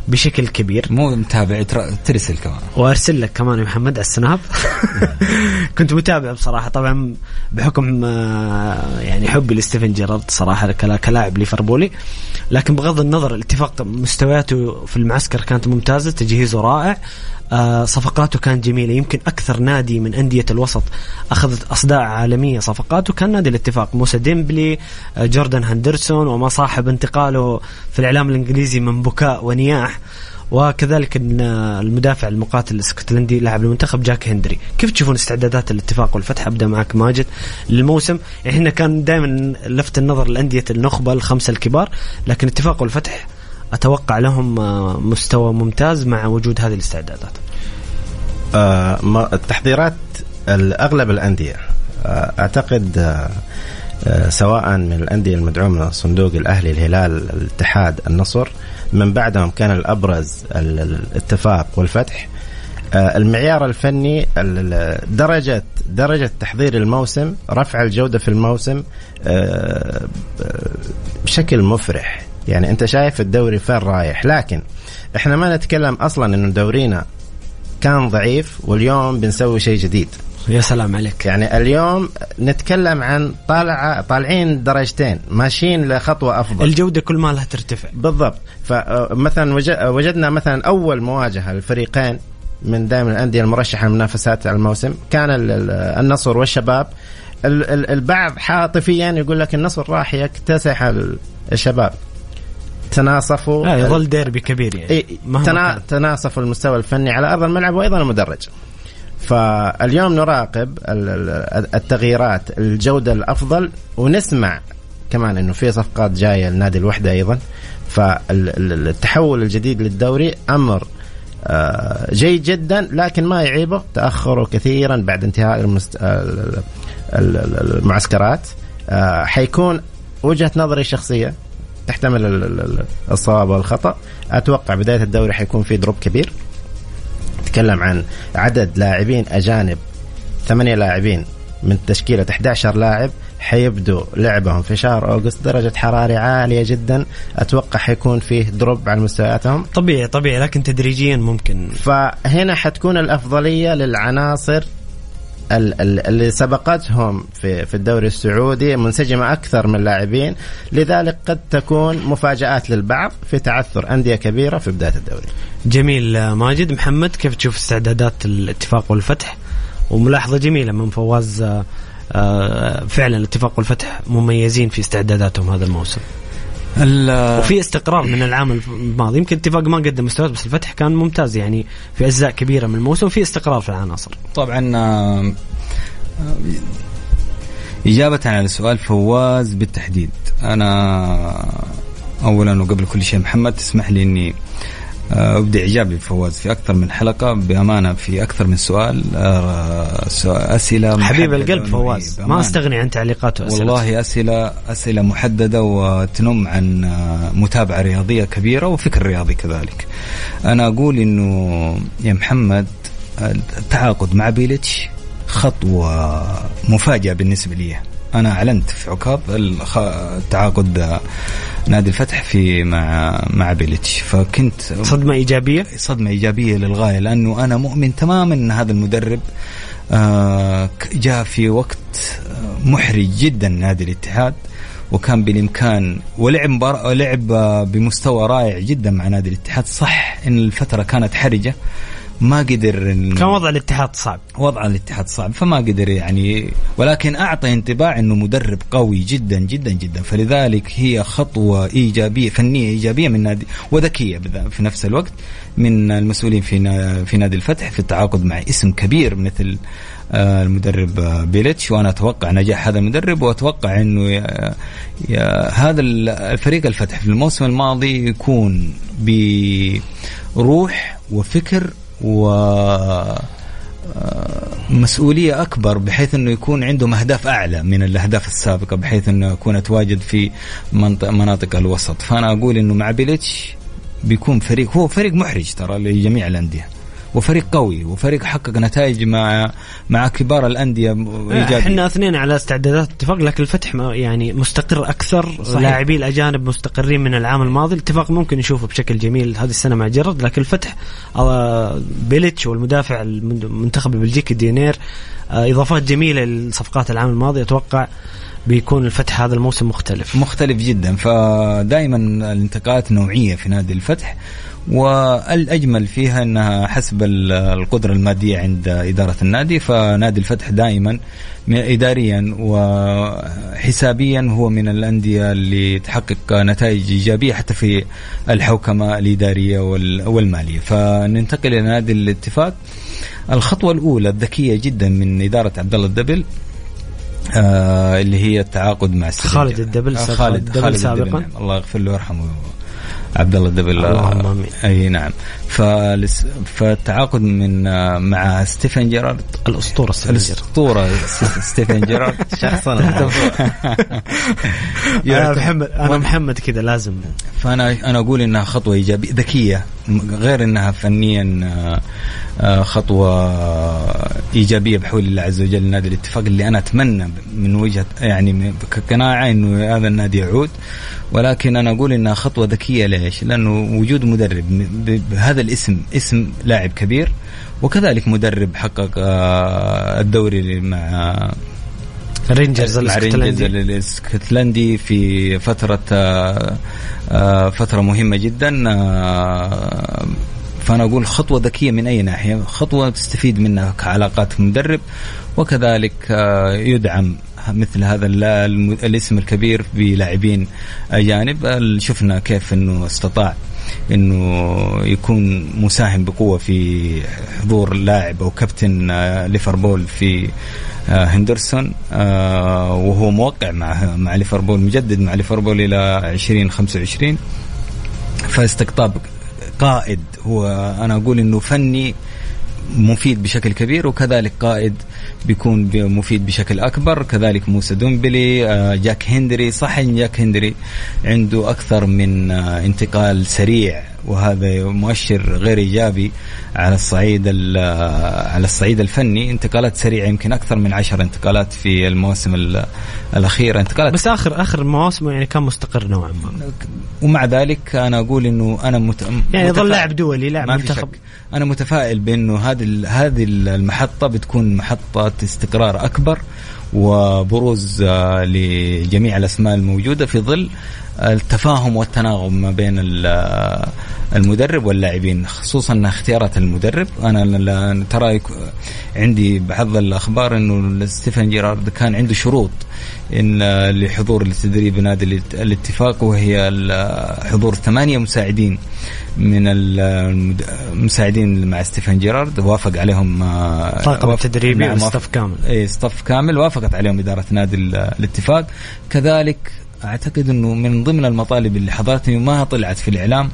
بشكل كبير. مو متابع ترسل كمان. وأرسل لك كمان يا محمد على السناب. كنت متابع بصراحة. طبعا بحكم آه، يعني حبي لستيفن جيرارد صراحة كلاعب ليفربولي. لكن بغض النظر الاتفاق مستوياته في المعسكر كانت ممتازة. تجهيزه رائع. صفقاته كانت جميلة. يمكن أكثر نادي من أندية الوسط أخذت أصداء عالمية صفقاته كان نادي الاتفاق. موسى ديمبلي آه جوردن هندرسون وما صاحب انتقاله في الإعلام الإنجليزي من بكاء ونياح. وكذلك المدافع المقاتل الإسكتلندي لاعب المنتخب جاك هندري. كيف تشوفون استعدادات الاتفاق والفتح؟ أبدأ معك ماجد. للموسم إحنا كان دائما لفت النظر لأندية النخبة الخمسة الكبار لكن اتفاق والفتح أتوقع لهم آه، مستوى ممتاز مع وجود هذه الاستعدادات. آه التحضيرات اغلب الأندية آه أعتقد سواء من الأندية المدعومة من الصندوق الأهلي الهلال الاتحاد النصر من بعدهم كان الأبرز ال- ال- الاتفاق والفتح. المعيار الفني ال- ال- درجة درجة تحضير الموسم رفع الجودة في الموسم بشكل مفرح. يعني أنت شايف الدوري فين رايح. لكن إحنا ما نتكلم أصلا أنه دورينا كان ضعيف واليوم بنسوي شيء جديد. يا سلام عليك. يعني اليوم نتكلم عن طالع طالعين درجتين ماشيين لخطوة أفضل. الجودة كل ما لها ترتفع. بالضبط. فمثلا وجدنا مثلا أول مواجهة للفريقين من دائما الأندية المرشحة لمنافسات الموسم. كان ال- ال- النصر والشباب. ال- ال- البعض عاطفيا يقول لك النصر راح يكتسح ال- الشباب. تناصفوا لا يظل ديربي كبير يعني. إيه، تنا... كان. تناصف المستوى الفني على أرض الملعب وأيضا المدرج. فاليوم نراقب ال- ال- التغييرات الجودة الأفضل ونسمع كمان إنه في صفقات جاية لنادي الوحدة أيضا. فالتحول الجديد للدوري أمر آه، جيد جدا لكن ما يعيبه تاخروا كثيرا بعد انتهاء المست... ال- ال- ال- المعسكرات. آه، حيكون وجهة نظري الشخصيه تحتمل ال- ال- ال- الصواب والخطأ. أتوقع بداية الدوري حيكون في drop كبير. نتكلم عن عدد لاعبين أجانب. ثمانية لاعبين من تشكيلة 11 لاعب حيبدوا لعبهم في شهر August. درجة حرارة عالية جدا. أتوقع حيكون فيه drop على مستوياتهم. طبيعي طبيعي لكن تدريجيا ممكن. فهنا حتكون الأفضلية للعناصر اللي سبقتهم في في الدوري السعودي منسجمة أكثر من لاعبين. لذلك قد تكون مفاجآت للبعض في تعثر أندية كبيرة في بداية الدوري. جميل ماجد محمد كيف تشوف استعدادات الاتفاق والفتح؟ وملاحظة جميلة من فواز آه، آه، فعلا الاتفاق والفتح مميزين في استعداداتهم هذا الموسم. ال- وفي استقرار من العام الماضي. يمكن الاتفاق ما قدم مستويات بس الفتح كان ممتاز يعني في أجزاء كبيرة من الموسم وفي استقرار في العناصر. طبعا إجابة على سؤال فواز بالتحديد. أنا أولا وقبل كل شيء محمد تسمح لي إني آه، أبدي إعجابي بفواز في أكثر من حلقة بأمانة في أكثر من سؤال آه، أسئلة حبيب القلب فواز. ما. أستغني عن تعليقاته وأسئلته. والله أسئلة أسئلة محددة وتنم عن آه، متابعة رياضية كبيرة وفكر رياضي كذلك. أنا أقول إنه يا محمد التعاقد مع بيليتش خطوة مفاجئة بالنسبة لي. أنا أعلنت في الخ- التعاقد نادي الفتح في مع مع بيليتش. فكنت صدمة إيجابية؟ صدمة إيجابية للغاية لأنه أنا مؤمن تماما أن هذا المدرب آه، جاء في وقت آه، محرج جدا نادي الاتحاد وكان بالإمكان ولعب مباراة لعب آه، بمستوى رائع جدا مع نادي الاتحاد. صح أن الفترة كانت حرجة ما قدر إن- كان وضع الاتحاد صعب. وضع الاتحاد صعب فما قدر يعني ولكن أعطى انطباع إنه مدرب قوي جدا جدا جدا. فلذلك هي خطوة إيجابية فنية إيجابية من نادي وذكية في نفس الوقت من المسؤولين في في نادي الفتح في التعاقد مع اسم كبير مثل آه، المدرب آه، بيليتش. وأنا أتوقع نجاح هذا المدرب وأتوقع إنه يا- يا- هذا ال- الفريق الفتح في الموسم الماضي يكون بروح وفكر و مسؤولية أكبر بحيث أنه يكون عندهم أهداف أعلى من الأهداف السابقة بحيث أنه يكون أتواجد في منطقة مناطق الوسط. فأنا أقول أنه مع بيليتش بيكون فريق هو فريق محرج ترى لجميع الأندية. وفريق قوي وفريق حقق نتائج مع مع كبار الأندية إيجابية إحنا اثنين على استعدادات اتفاق لكن الفتح يعني مستقر أكثر. لاعبي الأجانب مستقرين من العام الماضي. الاتفاق ممكن نشوفه بشكل جميل هذه السنة مع جرد لكن الفتح آه، بيليتش والمدافع المنتخب البلجيكي دينير آه، إضافات جميلة لصفقات العام الماضي. أتوقع بيكون الفتح هذا الموسم مختلف. مختلف جدا. فدائما الانتقالات نوعية في نادي الفتح والأجمل فيها إنها حسب ال- القدرة المادية عند إدارة النادي فنادي الفتح دائما اداريا وحسابيا هو من الأندية اللي تحقق نتائج إيجابية حتى في الحوكمة الإدارية وال- والمالية فننتقل إلى نادي الاتفاق الخطوة الأولى الذكية جدا من إدارة عبد الله الدبل آه اللي هي التعاقد مع السرنجة. خالد الدبل آه سابقاً. خالد الدبل خالد سابقاً. الدبل نعم. الله يغفر له ويرحمه عبد الله الدبل اللهم آمين. أي نعم. فالس- فالتعاقد من مع ستيفن جيرارد. الأسطورة ستيفن. الأسطورة ستيفن جيرارد. شخصا. أنا محمد أنا محمد كذا لازم. فأنا أنا أقول إنها خطوة إيجابية ذكية غير إنها فنيا آه، آه، خطوة إيجابية بحول الله عز وجل. نادي الاتفاق اللي أنا أتمنى من وجهة يعني كقناعة إنه هذا النادي يعود. ولكن أنا أقول إنها خطوة ذكية ليش؟ لأنه وجود مدرب بهذا الاسم اسم لاعب كبير وكذلك مدرب حقق آه، الدوري مع رينجرز مع رينجرز الاسكتلندي الإسكتلندي في فترة آه، آه، فترة مهمة جدا آه، فأنا أقول خطوة ذكية من أي ناحية خطوة تستفيد منها كعلاقات مدرب وكذلك آه، يدعم مثل هذا الاسم الكبير بلاعبين أجانب ال- شفنا كيف أنه استطاع إنه يكون مساهم بقوة في حضور لاعب أو كابتن آه، ليفربول في آه، هندرسون آه، وهو موقع مع مع ليفربول مجدد مع ليفربول إلى 2025 فاستقطاب قائد هو أنا أقول إنه فني مفيد بشكل كبير وكذلك قائد بيكون مفيد بشكل أكبر كذلك موسى دومبلي آه، جاك هندري صح إن جاك هندري عنده أكثر من آه، انتقال سريع وهذا مؤشر غير إيجابي على الصعيد ال- على الصعيد الفني. انتقالات سريعة يمكن أكثر من عشر انتقالات في المواسم ال- الاخيره انتقالات بس اخر آخر مواسمه يعني كان مستقر نوعا ما. ومع ذلك أنا أقول إنه أنا مت... يعني يظل متفائل. لاعب دولي لاعب منتخب. أنا متفائل بإنه هذه هذه المحطة بتكون محطة استقرار أكبر وبروز آه، لجميع الأسماء الموجودة في ظل التفاهم والتناغم ما بين ال- المدرب واللاعبين خصوصا اختيارات المدرب. أنا ترى عندي بعض الأخبار إنه ستيفن جيرارد كان عنده شروط ان لحضور التدريب نادي الإت- الاتفاق وهي حضور ثمانية مساعدين من المساعدين مع ستيفن جيرارد. وافق عليهم آه، طاقم التدريبي نعم، كامل. اي staff كامل. وافقت عليهم إدارة نادي ال- الاتفاق. كذلك أعتقد إنه من ضمن المطالب اللي حضرتني وما طلعت في الإعلام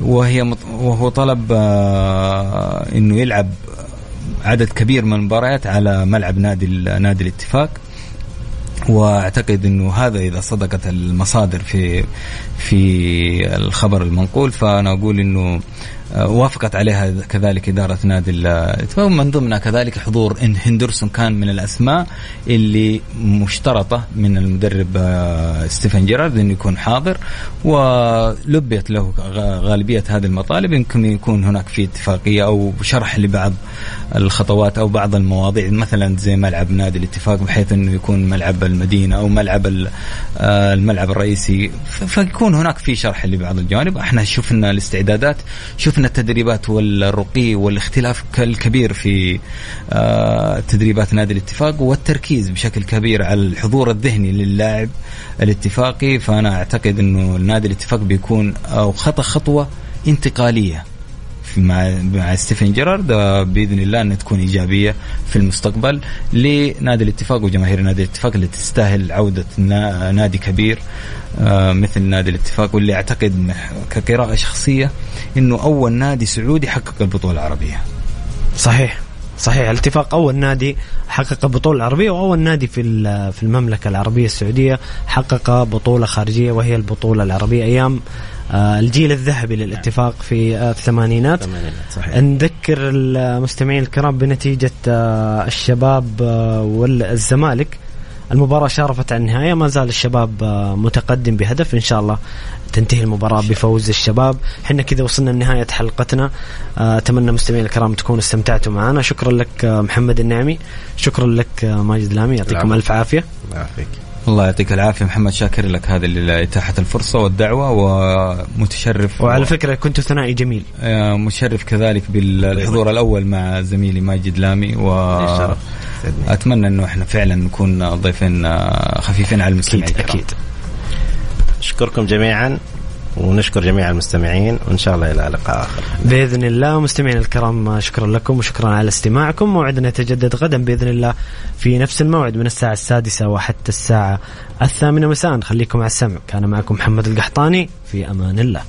وهي مط- وهو طلب آه، إنه يلعب عدد كبير من المباريات على ملعب نادي نادي الاتفاق. وأعتقد إنه هذا إذا صدقت المصادر في في الخبر المنقول فأنا أقول إنه وافقت عليها كذلك إدارة نادي الاتفاق ومن ضمنها كذلك حضور إن هندرسون كان من الأسماء اللي مشترطة من المدرب آه، ستيفن جيرارد إنه يكون حاضر ولبيت له غ- غالبية هذه المطالب. يمكن يكون هناك في اتفاقية أو شرح لبعض الخطوات أو بعض المواضيع مثلا زي ملعب نادي الاتفاق بحيث إنه يكون ملعب المدينة أو ملعب آه، الملعب الرئيسي. فيكون هناك في شرح لبعض الجوانب. إحنا شفنا الاستعدادات شفنا التدريبات والرقي والاختلاف الكبير في آه، تدريبات نادي الاتفاق والتركيز بشكل كبير على الحضور الذهني للاعب الاتفاقي. فأنا أعتقد إنه نادي الاتفاق بيكون أو خطأ خطوة انتقالية. مع مع ستيفن جيرارد آه، بإذن الله إنها تكون إيجابية في المستقبل. لنادي الاتفاق وجماهير نادي الاتفاق اللي تستاهل عودة نا- نادي كبير آه، مثل نادي الاتفاق واللي أعتقد كقراءة شخصية إنه أول نادي سعودي حقق البطولة العربية. صحيح. صحيح. الاتفاق أول نادي حقق البطولة العربية وأول نادي في في المملكة العربية السعودية حقق بطولة خارجية وهي البطولة العربية أيام الجيل الذهبي للاتفاق في آه، الثمانينات. صحيح. نذكر المستمعين الكرام بنتيجة آه، الشباب آه، والزمالك. المباراة شارفت على النهاية ما زال الشباب آه، متقدم بهدف. إن شاء الله تنتهي المباراة بفوز الشباب. حنا كذا وصلنا لنهاية حلقتنا. آه، أتمنى مستمعين الكرام تكونوا استمتعتوا معنا. شكرا لك آه، محمد النعمي. شكرا لك آه، ماجد لامي يعطيكم. ألف عافية. الله يعافيك. الله يعطيك العافية. محمد شاكر لك هذه اللي اتاحت الفرصة والدعوة ومتشرف وعلى فكرة كنت ثنائي جميل. آه، متشرف كذلك بالحضور الأول مع زميلي ماجد لامي و. أتمنى إنه إحنا فعلا نكون ضيفين خفيفين على المستمعين. أكيد الكرام. أكيد. أشكركم جميعا. ونشكر جميع المستمعين وإن شاء الله إلى لقاء آخر. بإذن الله مستمعينا الكرام شكرا لكم وشكرا على استماعكم. موعدنا يتجدد غدا بإذن الله في نفس الموعد من الساعة السادسة وحتى الساعة الثامنة مساء. خليكم على السمع. كان معكم محمد القحطاني. في أمان الله.